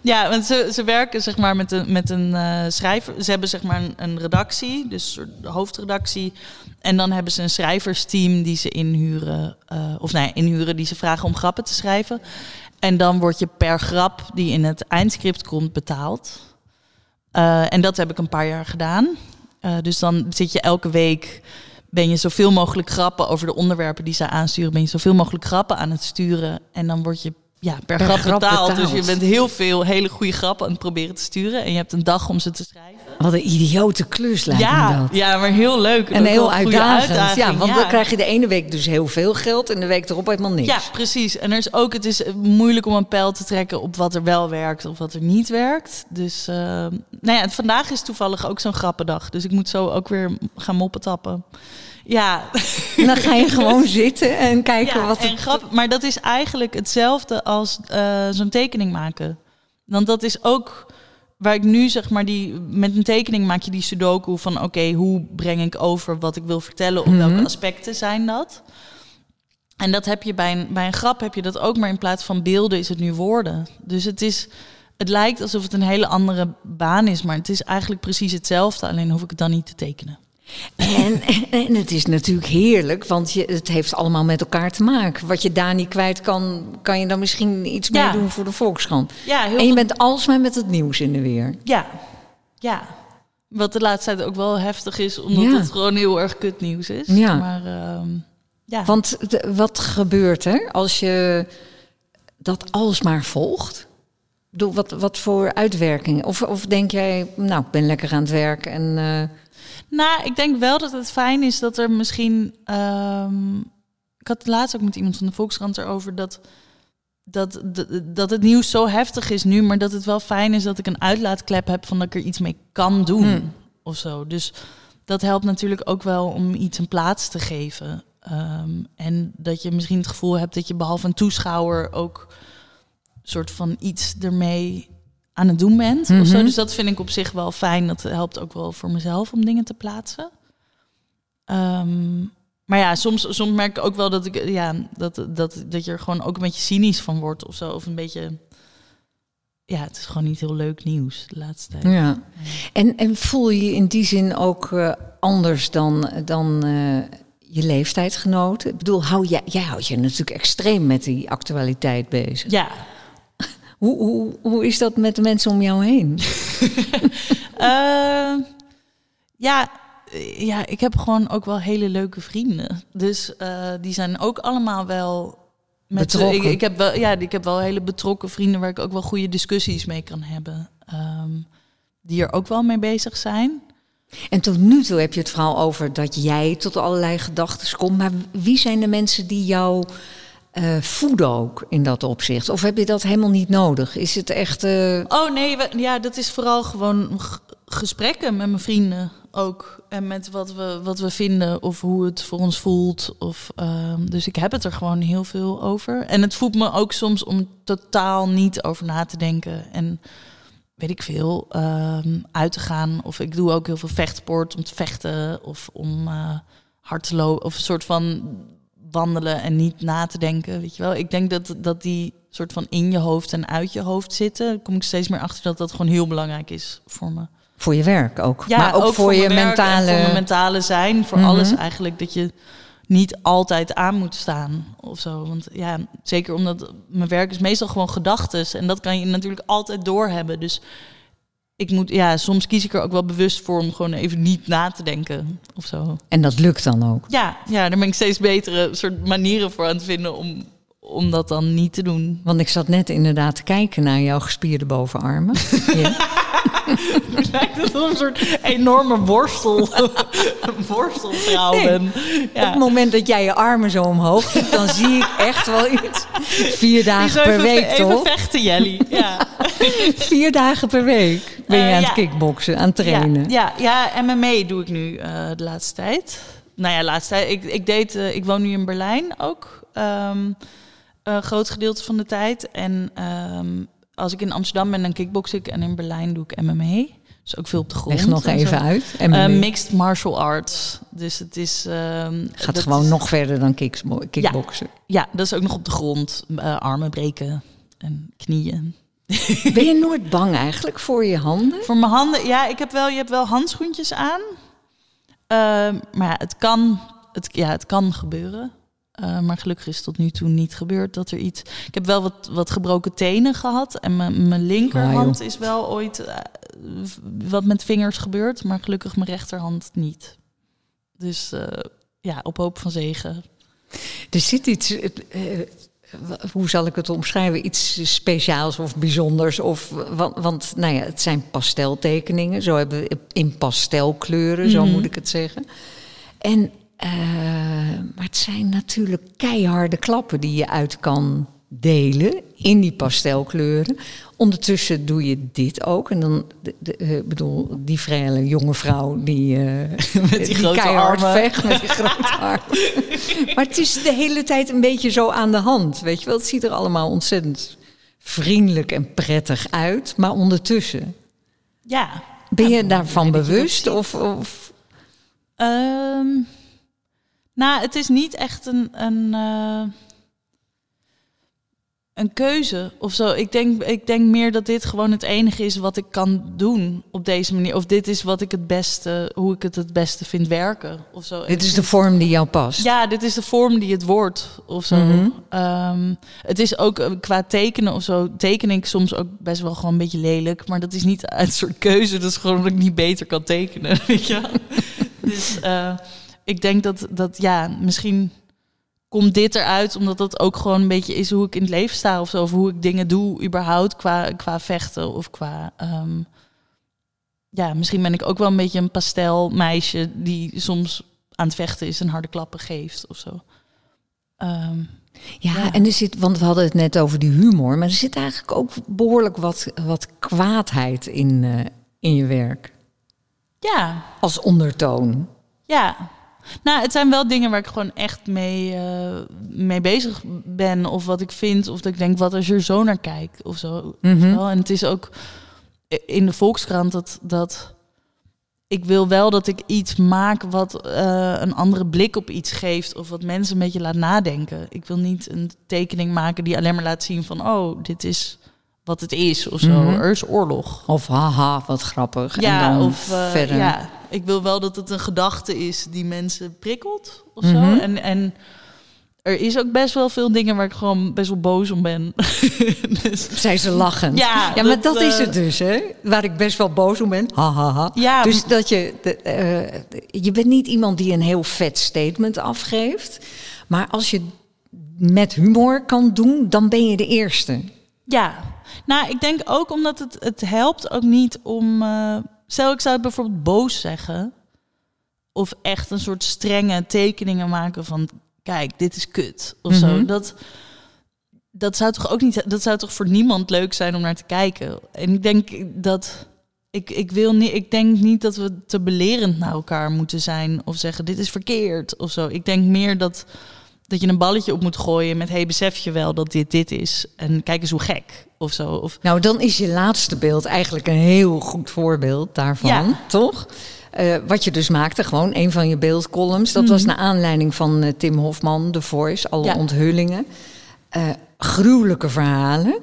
Ja, want ze, ze werken zeg maar met een, met een eh, schrijver. Ze hebben zeg maar een, een redactie, dus een soort hoofdredactie. En dan hebben ze een schrijversteam die ze inhuren. of nee, inhuren die ze vragen om grappen te schrijven. En dan word je per grap die in het eindscript komt betaald. Eh, en dat heb ik een paar jaar gedaan. Eh, dus dan zit je elke week, ben je zoveel mogelijk grappen over de onderwerpen die ze aansturen, ben je zoveel mogelijk grappen aan het sturen. En dan word je ja, per, Per grap, grap betaald. betaald. Dus je bent heel veel hele goede grappen aan het proberen te sturen. En je hebt een dag om ze te schrijven. Wat een idiote klus lijkt me Ja, dat. ja, maar heel leuk. En heel uitdagend. ja, want ja. dan krijg je de ene week dus heel veel geld en de week erop helemaal niks. Ja, precies. En er is ook, het is moeilijk om een pijl te trekken op wat er wel werkt of wat er niet werkt. Dus, eh, nou ja, en vandaag is toevallig ook zo'n grappendag. Dus ik moet zo ook weer gaan moppen tappen. Ja, En dan ga je gewoon zitten en kijken ja wat en het... grap, maar dat is eigenlijk hetzelfde als eh, zo'n tekening maken. Want dat is ook waar ik nu zeg maar die met een tekening maak je die sudoku van oké, hoe breng ik over wat ik wil vertellen op Mhm. welke aspecten zijn dat? En dat heb je bij een, bij een grap heb je dat ook, maar in plaats van beelden is het nu woorden. Dus het is, het lijkt alsof het een hele andere baan is, maar het is eigenlijk precies hetzelfde, alleen hoef ik het dan niet te tekenen. En, en het is natuurlijk heerlijk, want je, het heeft allemaal met elkaar te maken. Wat je daar niet kwijt kan, kan je dan misschien iets Ja. mee doen voor de Volkskrant. Ja, heel En je bent alsmaar met het nieuws in de weer. Ja, ja. Wat de laatste tijd ook wel heftig is, omdat Ja. het gewoon heel erg kut nieuws is. Ja. Maar ehm, ja. Want de- wat gebeurt er als je dat alsmaar volgt? Bedoel, Wat, wat voor uitwerking? Of, of denk jij, nou, ik ben lekker aan het werk en... eh, Nou, ik denk wel dat het fijn is dat er misschien. ehm, ik had het laatst ook met iemand van de Volkskrant erover dat, dat, dat, dat het nieuws zo heftig is nu, maar dat het wel fijn is dat ik een uitlaatklep heb van dat ik er iets mee kan doen Hmm. of zo. Dus dat helpt natuurlijk ook wel om iets een plaats te geven. Ehm, en dat je misschien het gevoel hebt dat je behalve een toeschouwer ook soort van iets ermee aan het doen bent. of zo. Mhm. Dus dat vind ik op zich wel fijn. Dat helpt ook wel voor mezelf om dingen te plaatsen. Ehm, maar ja, soms, soms merk ik ook wel dat, ik, ja, dat, dat, dat je er gewoon ook een beetje cynisch van wordt of zo. Of een beetje... Ja, het is gewoon niet heel leuk nieuws de laatste tijd. ja. En, en voel je je in die zin ook eh, anders dan, dan eh, je leeftijdsgenoten? Ik bedoel, hou jij, jij houdt je natuurlijk extreem met die actualiteit bezig. Ja, Hoe, hoe, hoe is dat met de mensen om jou heen? Eh, ja, ja, ik heb gewoon ook wel hele leuke vrienden. Dus eh, die zijn ook allemaal wel met Betrokken. Ik, ik heb wel, ja, ik heb wel hele betrokken vrienden waar ik ook wel goede discussies mee kan hebben. Ehm, die er ook wel mee bezig zijn. En tot nu toe heb je het verhaal over dat jij tot allerlei gedachten komt. Maar wie zijn de mensen die jou eh, voeden ook in dat opzicht? Of heb je dat helemaal niet nodig? Is het echt... eh, Oh nee, ja, dat is vooral gewoon gesprekken met mijn vrienden ook. En met wat we, wat we vinden of hoe het voor ons voelt. Of, ehm, dus ik heb het er gewoon heel veel over. En het voelt me ook soms om totaal niet over na te denken. En weet ik veel, ehm, uit te gaan. Of ik doe ook heel veel vechtsport om te vechten. Of om eh, hard te lopen. Of een soort van wandelen en niet na te denken. Weet je wel, ik denk dat, dat die soort van in je hoofd en uit je hoofd zitten. Daar kom ik steeds meer achter dat dat gewoon heel belangrijk is voor me. voor je werk ook. Ja, maar ook, voor, je mentale... voor mijn mentale zijn, voor Mhm. alles eigenlijk. Dat je niet altijd aan moet staan of zo. Want ja, zeker omdat mijn werk is meestal gewoon gedachtes. En dat kan je natuurlijk altijd doorhebben. Dus ik moet, ja, soms kies ik er ook wel bewust voor om gewoon even niet na te denken of zo. En dat lukt dan ook. Ja, ja, daar ben ik steeds betere soort manieren voor aan het vinden om, om dat dan niet te doen. Want ik zat net inderdaad te kijken naar jouw gespierde bovenarmen. ja. Het lijkt ik een soort enorme worstel, worstelvrouw Nee. ben. Op het moment dat jij je armen zo omhoog doet, dan zie ik echt wel iets. Vier dagen per even, week, even toch? vechten, Jelly. Ja. Vier dagen per week ben je Eh, aan het kickboksen, aan het trainen. Ja, ja, ja, MMA doe ik nu eh, de laatste tijd. Nou ja, laatste tijd. Ik, ik, deed, eh, ik woon nu in Berlijn ook. ehm, een groot gedeelte van de tijd. En ehm, als ik in Amsterdam ben, dan kickbox ik. En in Berlijn doe ik MMA. Dus ook veel op de grond. Leg nog zo. even uit. En mixed martial arts. Dus het is... ehm, gaat gewoon is- nog verder dan kicksbo- kickboksen. Ja, dat is ook nog op de grond. Eh, armen breken en knieën. Ben je nooit bang eigenlijk voor je handen? Voor mijn handen, ja, ik heb wel, je hebt wel handschoentjes aan. Ehm, maar ja, het kan, het, ja, het kan gebeuren. Eh, maar gelukkig is het tot nu toe niet gebeurd dat er iets. Ik heb wel wat, wat gebroken tenen gehad. En mijn linkerhand Ah, is wel ooit eh, wat met vingers gebeurd. Maar gelukkig mijn rechterhand niet. Dus eh, ja, op hoop van zegen. Er zit iets, hoe zal ik het omschrijven? Iets speciaals of bijzonders. Of, want, want nou ja, het zijn pasteltekeningen. Zo hebben we in pastelkleuren, zo Mhm. moet ik het zeggen. En, eh, maar het zijn natuurlijk keiharde klappen die je uit kan delen in die pastelkleuren. Ondertussen doe je dit ook. En dan, de, de, eh, bedoel, die vrije jonge vrouw die, eh, Met die grote keihard armen. vecht met die grote armen. maar het is de hele tijd een beetje zo aan de hand. Weet je wel, het ziet er allemaal ontzettend vriendelijk en prettig uit. Maar ondertussen, Ja. ben je daarvan bewust? Of, of Ehm, Nou, het is niet echt een, een, eh, een keuze of zo. Ik denk, ik denk meer dat dit gewoon het enige is wat ik kan doen op deze manier. Of dit is wat ik het beste, hoe ik het het beste vind werken of zo. Dit is de vorm die jou past. Ja, dit is de vorm die het wordt of zo. Mhm. Ehm, het is ook eh, qua tekenen of zo. Teken ik soms ook best wel gewoon een beetje lelijk. Maar dat is niet uit een soort keuze. Dat is gewoon dat ik niet beter kan tekenen. Weet je? dus eh, ik denk dat, dat ja, misschien komt dit eruit omdat dat ook gewoon een beetje is hoe ik in het leven sta of zo. Of hoe ik dingen doe überhaupt qua, qua vechten of qua... ehm, ja, misschien ben ik ook wel een beetje een pastelmeisje die soms aan het vechten is en harde klappen geeft of zo. Ehm, Ja, Ja. en er zit, want we hadden het net over die humor, maar er zit eigenlijk ook behoorlijk wat, wat kwaadheid in, eh, in je werk. ja, Als ondertoon. Ja. Nou, het zijn wel dingen waar ik gewoon echt mee, eh, mee bezig ben. Of wat ik vind. Of dat ik denk, wat als je er zo naar kijkt. Of zo. Mhm. En het is ook in de Volkskrant dat, dat... Ik wil wel dat ik iets maak wat eh, een andere blik op iets geeft. Of wat mensen een beetje laat nadenken. Ik wil niet een tekening maken die alleen maar laat zien van... Oh, dit is wat het is of zo. Mhm. Er is oorlog. Of haha, wat grappig. Ja, en dan of eh, verder. ja, ik wil wel dat het een gedachte is die mensen prikkelt of zo. Mhm. En, en er is ook best wel veel dingen waar ik gewoon best wel boos om ben. dus, Zijn ze lachend? Ja, ja maar dat, dat, is eh, het dus, hè? Waar ik best wel boos om ben. Ha, ha, ha. ja, Dus dat je, de, eh, je bent niet iemand die een heel vet statement afgeeft. Maar als je met humor kan doen, dan ben je de eerste. ja. Nou, ik denk ook omdat het, het helpt ook niet om... eh, stel, ik zou het bijvoorbeeld boos zeggen. Of echt een soort strenge tekeningen maken van... Kijk, dit is kut. Of zo. Mhm. Dat, dat zou toch ook niet... Dat zou toch voor niemand leuk zijn om naar te kijken. En ik denk dat... Ik, ik, wil niet, ik denk niet dat we te belerend naar elkaar moeten zijn. Of zeggen, dit is verkeerd. Of zo. Ik denk meer dat, dat je een balletje op moet gooien met... hey, besef je wel dat dit dit is? En kijk eens hoe gek. Of zo. Of, Nou, dan is je laatste beeld eigenlijk een heel goed voorbeeld daarvan, Ja. toch? Eh, wat je dus maakte, gewoon een van je beeldcolumns. Dat was naar aanleiding van eh, Tim Hofman, The Voice, alle Mhm. Ja. onthullingen. Eh, gruwelijke verhalen.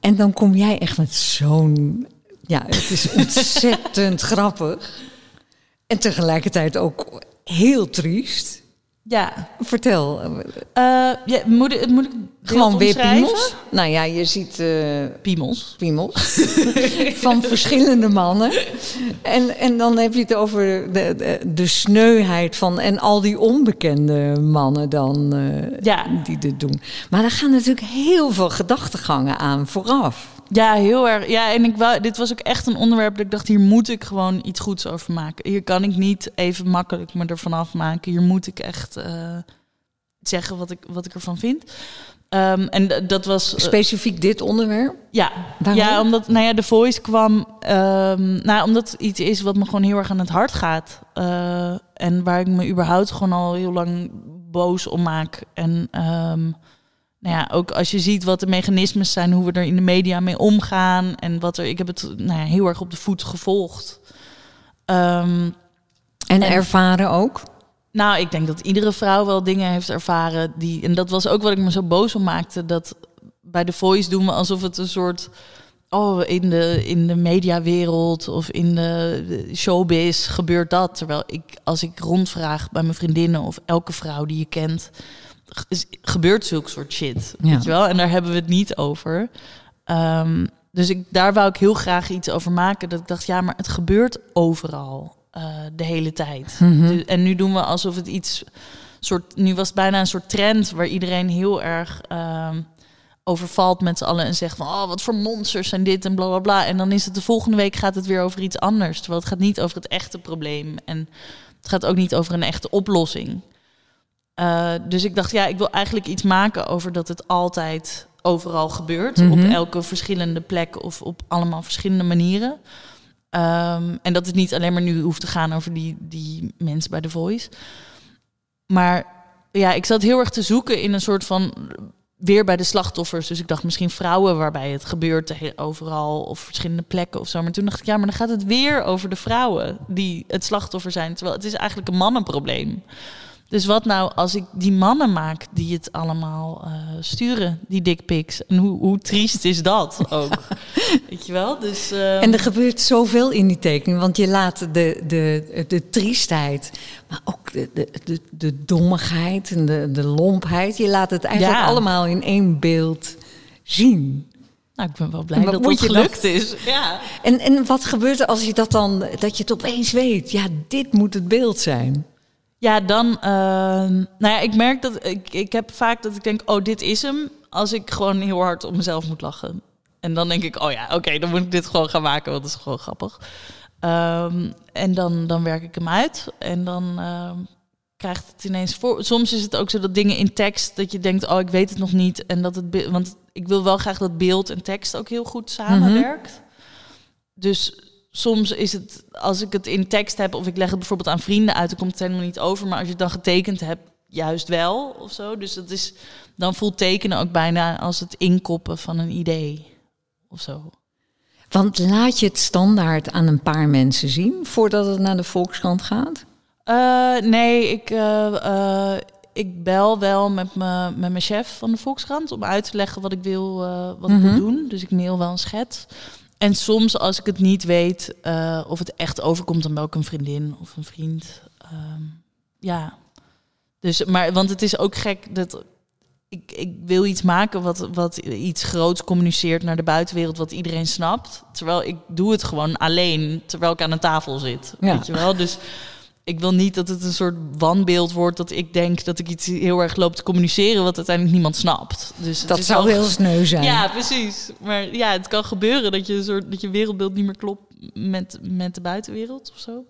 En dan kom jij echt met zo'n... Ja, het is ontzettend grappig. En tegelijkertijd ook heel triest. Ja. Vertel, eh, ja, moet, ik- moet ik het gewoon weer piemels? Nou ja, je ziet... eh, Piemels. piemels van verschillende mannen. En, en dan heb je het over de, de, de sneuheid van en al die onbekende mannen dan eh, Ja. die dit doen. Maar daar gaan natuurlijk heel veel gedachtegangen aan vooraf. Ja, heel erg. Ja, en ik wou, dit was ook echt een onderwerp dat ik dacht, hier moet ik gewoon iets goeds over maken. Hier kan ik niet even makkelijk me ervan afmaken. Hier moet ik echt eh, zeggen wat ik, wat ik ervan vind. Ehm, en dat was... eh, Specifiek dit onderwerp. ja. Waarom? ja, omdat nou ja, de voice kwam... ehm, nou, omdat het iets is wat me gewoon heel erg aan het hart gaat. Eh, en waar ik me überhaupt gewoon al heel lang boos om maak. En... ehm, nou ja, ook als je ziet wat de mechanismes zijn, hoe we er in de media mee omgaan. En wat er. Ik heb het nou ja, heel erg op de voet gevolgd. Ehm, En, En- ervaren ook. nou, ik denk dat iedere vrouw wel dingen heeft ervaren die. En dat was ook wat ik me zo boos om maakte. Dat bij The Voice doen we alsof het een soort. Oh, in de, in de mediawereld of in de, de showbiz gebeurt dat. Terwijl ik, als ik rondvraag bij mijn vriendinnen of elke vrouw die je kent, gebeurt zulke soort shit. Ja. Weet je wel? En daar hebben we het niet over. Ehm, dus ik, daar wou ik heel graag iets over maken. Dat ik dacht, ja, maar het gebeurt overal eh, de hele tijd. Mhm. Du- En nu doen we alsof het iets soort. Nu was het bijna een soort trend waar iedereen heel erg ehm, overvalt met z'n allen en zegt van oh wat voor monsters zijn dit en bla bla bla. En dan is het de volgende week gaat het weer over iets anders. Terwijl het gaat niet over het echte probleem en het gaat ook niet over een echte oplossing. Eh, dus ik dacht ja, ik wil eigenlijk iets maken over dat het altijd overal gebeurt Mhm. op elke verschillende plek of op allemaal verschillende manieren. Ehm, en dat het niet alleen maar nu hoeft te gaan over die, die mensen bij The Voice. Maar ja, ik zat heel erg te zoeken in een soort van weer bij de slachtoffers. Dus ik dacht misschien vrouwen waarbij het gebeurt de overal of verschillende plekken of zo. Maar toen dacht ik, ja, maar dan gaat het weer over de vrouwen die het slachtoffer zijn. Terwijl het is eigenlijk een mannenprobleem. Dus wat nou als ik die mannen maak die het allemaal uh, sturen, die dickpics? En hoe, hoe triest is dat ook? Weet je wel? Dus, uh... En er gebeurt zoveel in die tekening, want je laat de, de, de triestheid, maar ook de, de, de, de dommigheid en de, de lompheid, je laat het eigenlijk ja. allemaal in één beeld zien. Nou, ik ben wel blij dat het gelukt is. Ja. En, en wat gebeurt er als je dat dan, dat je het opeens weet? Ja, dit moet het beeld zijn. Ja, dan. Uh, nou ja, ik merk dat ik, ik heb vaak dat ik denk, oh, dit is hem. Als ik gewoon heel hard op mezelf moet lachen. En dan denk ik, oh ja, oké, dan moet ik dit gewoon gaan maken, want dat is gewoon grappig. Um, en dan, dan werk ik hem uit. En dan uh, krijgt het ineens voor. Soms is het ook zo dat dingen in tekst, dat je denkt, oh, ik weet het nog niet. En dat het. Want ik wil wel graag dat beeld en tekst ook heel goed samenwerkt. Mm Dus soms is het, als ik het in tekst heb of ik leg het bijvoorbeeld aan vrienden uit, dan komt het helemaal niet over. Maar als je het dan getekend hebt, juist wel of zo. Dus dat is, dan voelt tekenen ook bijna als het inkoppen van een idee of zo. Want laat je het standaard aan een paar mensen zien voordat het naar de Volkskrant gaat? Uh, nee, ik, uh, ik bel wel met, me, met mijn chef van de Volkskrant om uit te leggen wat ik wil, wat ik wil mhm. doen. Dus ik mail wel een schets. En soms als ik het niet weet uh, of het echt overkomt, dan bel ik een vriendin of een vriend. Um, ja. Dus, maar, want het is ook gek dat ik, ik wil iets maken wat, wat iets groots communiceert naar de buitenwereld, wat iedereen snapt. Terwijl ik doe het gewoon alleen, terwijl ik aan een tafel zit. Ja. Weet je wel? Dus ik wil niet dat het een soort wanbeeld wordt dat ik denk dat ik iets heel erg loop te communiceren wat uiteindelijk niemand snapt. Dus dat zou heel sneu zijn. Ja, precies. Maar ja, het kan gebeuren dat je een soort dat je wereldbeeld niet meer klopt met, met de buitenwereld of zo.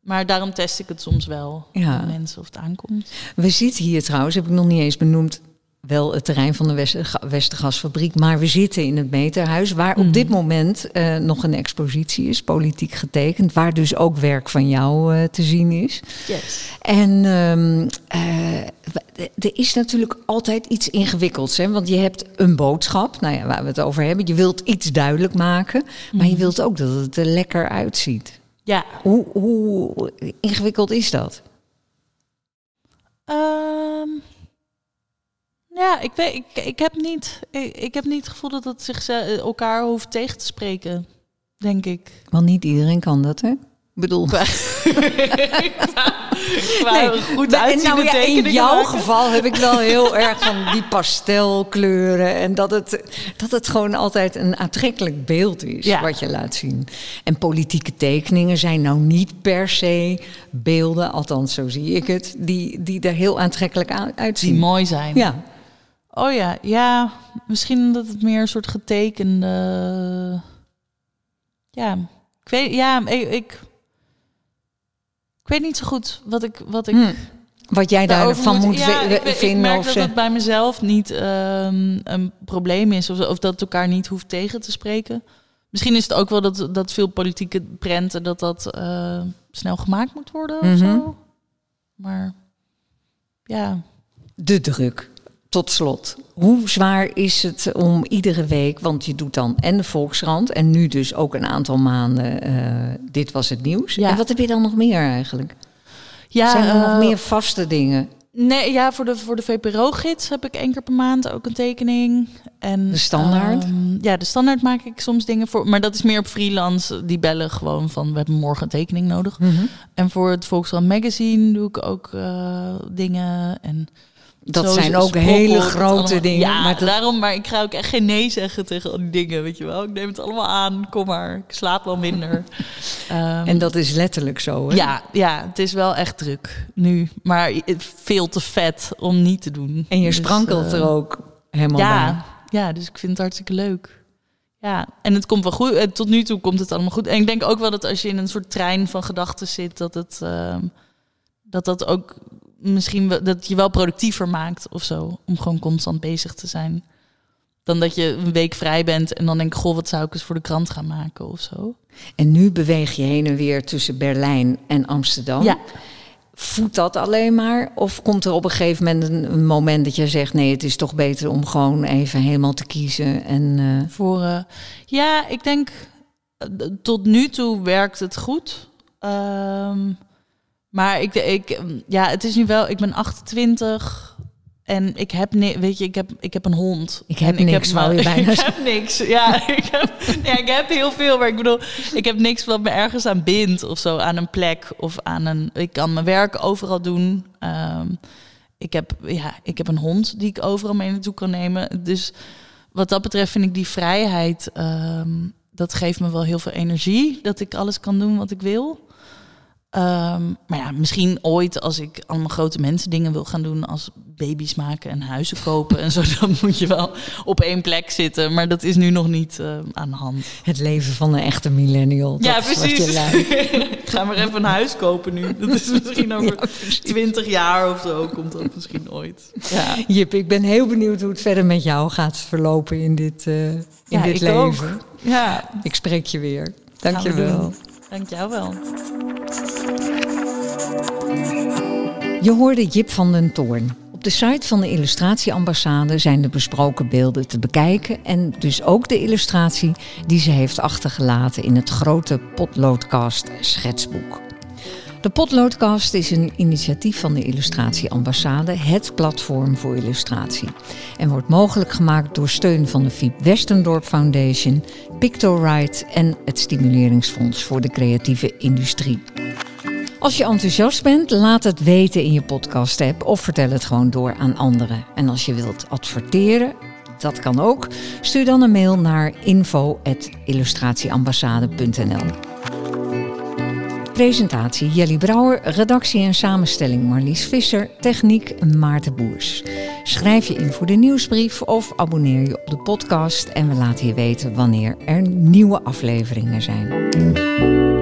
Maar daarom test ik het soms wel. Ja. Mensen of het aankomt. We zitten hier trouwens, heb ik nog niet eens benoemd, wel het terrein van de Westergasfabriek, maar we zitten in het Meterhuis, waar op dit mhm. moment uh, nog een expositie is, politiek getekend, waar dus ook werk van jou uh, te zien is. Yes. En um, uh, er is natuurlijk altijd iets ingewikkelds, hè? want je hebt een boodschap, nou ja, waar we het over hebben. Je wilt iets duidelijk maken, maar je mhm. wilt ook dat het er lekker uitziet. Ja. Hoe, hoe ingewikkeld is dat? Um ja, ik, weet, ik, ik, heb niet, ik, ik heb niet het gevoel dat het zich elkaar hoeft tegen te spreken, denk ik. Want niet iedereen kan dat, hè? Ik bedoel... nee, goed nou, ja, In jouw geval heb ik wel heel erg van die pastelkleuren. En dat het, dat het gewoon altijd een aantrekkelijk beeld is ja. wat je laat zien. En politieke tekeningen zijn nou niet per se beelden, althans zo zie ik het, die, die er heel aantrekkelijk uitzien. Die mooi zijn. Ja. Oh ja, ja. Misschien dat het meer een soort getekende. Ja, ik weet, ja, ik, ik, ik weet niet zo goed wat ik. Wat, ik hmm. wat jij daarvan moet, moet ja, ik, vinden. Ik merk dat het bij mezelf niet um, een probleem is. Of, of dat het elkaar niet hoeft tegen te spreken. Misschien is het ook wel dat, dat veel politieke prenten dat dat uh, snel gemaakt moet worden of mm -hmm. zo. Maar ja. De druk tot slot, hoe zwaar is het om iedere week, want je doet dan en de Volkskrant en nu dus ook een aantal maanden, uh, dit was het nieuws. Ja. En wat heb je dan nog meer eigenlijk? Ja, Zijn er nog eh, meer vaste dingen? Nee, ja, voor de, voor de VPRO-gids heb ik één keer per maand ook een tekening. En, de standaard? Ehm, ja, de standaard maak ik soms dingen voor. Maar dat is meer op freelance. Die bellen gewoon van, we hebben morgen een tekening nodig. Mhm. En voor het Volkskrant Magazine doe ik ook uh, dingen. En dat zijn ook hele grote dingen. Ja, maar daarom, maar ik ga ook echt geen nee zeggen tegen al die dingen, weet je wel. Ik neem het allemaal aan, kom maar, ik slaap wel minder. Ehm, en dat is letterlijk zo, hè? Ja, ja, het is wel echt druk nu, maar veel te vet om niet te doen. En je dus, sprankelt er eh, ook helemaal ja, bij. Ja, dus ik vind het hartstikke leuk. Ja, en het komt wel goed. En tot nu toe komt het allemaal goed. En ik denk ook wel dat als je in een soort trein van gedachten zit, dat het... Uh, dat dat ook misschien dat je wel productiever maakt of zo. Om gewoon constant bezig te zijn. Dan dat je een week vrij bent en dan denk ik, goh, wat zou ik eens voor de krant gaan maken of zo. En nu beweeg je heen en weer tussen Berlijn en Amsterdam. Ja. Voedt dat alleen maar? Of komt er op een gegeven moment een, moment dat je zegt: nee, het is toch beter om gewoon even helemaal te kiezen? En, uh... Voor, uh, ja, ik denk tot nu toe werkt het goed. Um, Maar ik, ik, ja, het is nu wel, ik ben 28 en ik heb, weet je, ik heb, ik heb een hond. Ik heb en niks, ik wou je bijna Ik heb niks, ja. ik, heb, ja, ik heb heel veel, maar ik bedoel, ik heb niks wat me ergens aan bindt of zo, aan een plek of aan een... Ik kan mijn werk overal doen. Ehm, ik, heb, ja, ik heb een hond die ik overal mee naartoe kan nemen. Dus wat dat betreft vind ik die vrijheid, ehm, dat geeft me wel heel veel energie. Dat ik alles kan doen wat ik wil. Ehm, maar ja, misschien ooit als ik allemaal grote mensen dingen wil gaan doen, als baby's maken en huizen kopen en zo, dan moet je wel op één plek zitten. Maar dat is nu nog niet uh, aan de hand. Het leven van een echte millennial. Ja, precies. ik ga maar even een huis kopen nu. Dat is misschien over twintig jaar of zo, komt dat misschien ooit. Ja. Jip, ik ben heel benieuwd hoe het verder met jou gaat verlopen in dit, uh, in ja, dit leven. Ook. Ja. Ik spreek je weer. Dank je wel. Dank jou wel. Je hoorde Jip van den Toorn. Op de site van de Illustratieambassade zijn de besproken beelden te bekijken en dus ook de illustratie die ze heeft achtergelaten in het grote Potloodcast schetsboek. De Potloodcast is een initiatief van de Illustratieambassade, het platform voor illustratie. En wordt mogelijk gemaakt door steun van de Fiep Westendorp Foundation, Pictorite en het Stimuleringsfonds voor de creatieve industrie. Als je enthousiast bent, laat het weten in je podcast-app of vertel het gewoon door aan anderen. En als je wilt adverteren, dat kan ook. Stuur dan een mail naar info.illustratieambassade.nl. Presentatie Jelly Brouwer, redactie en samenstelling Marlies Visser, techniek Maarten Boers. Schrijf je in voor de nieuwsbrief of abonneer je op de podcast en we laten je weten wanneer er nieuwe afleveringen zijn.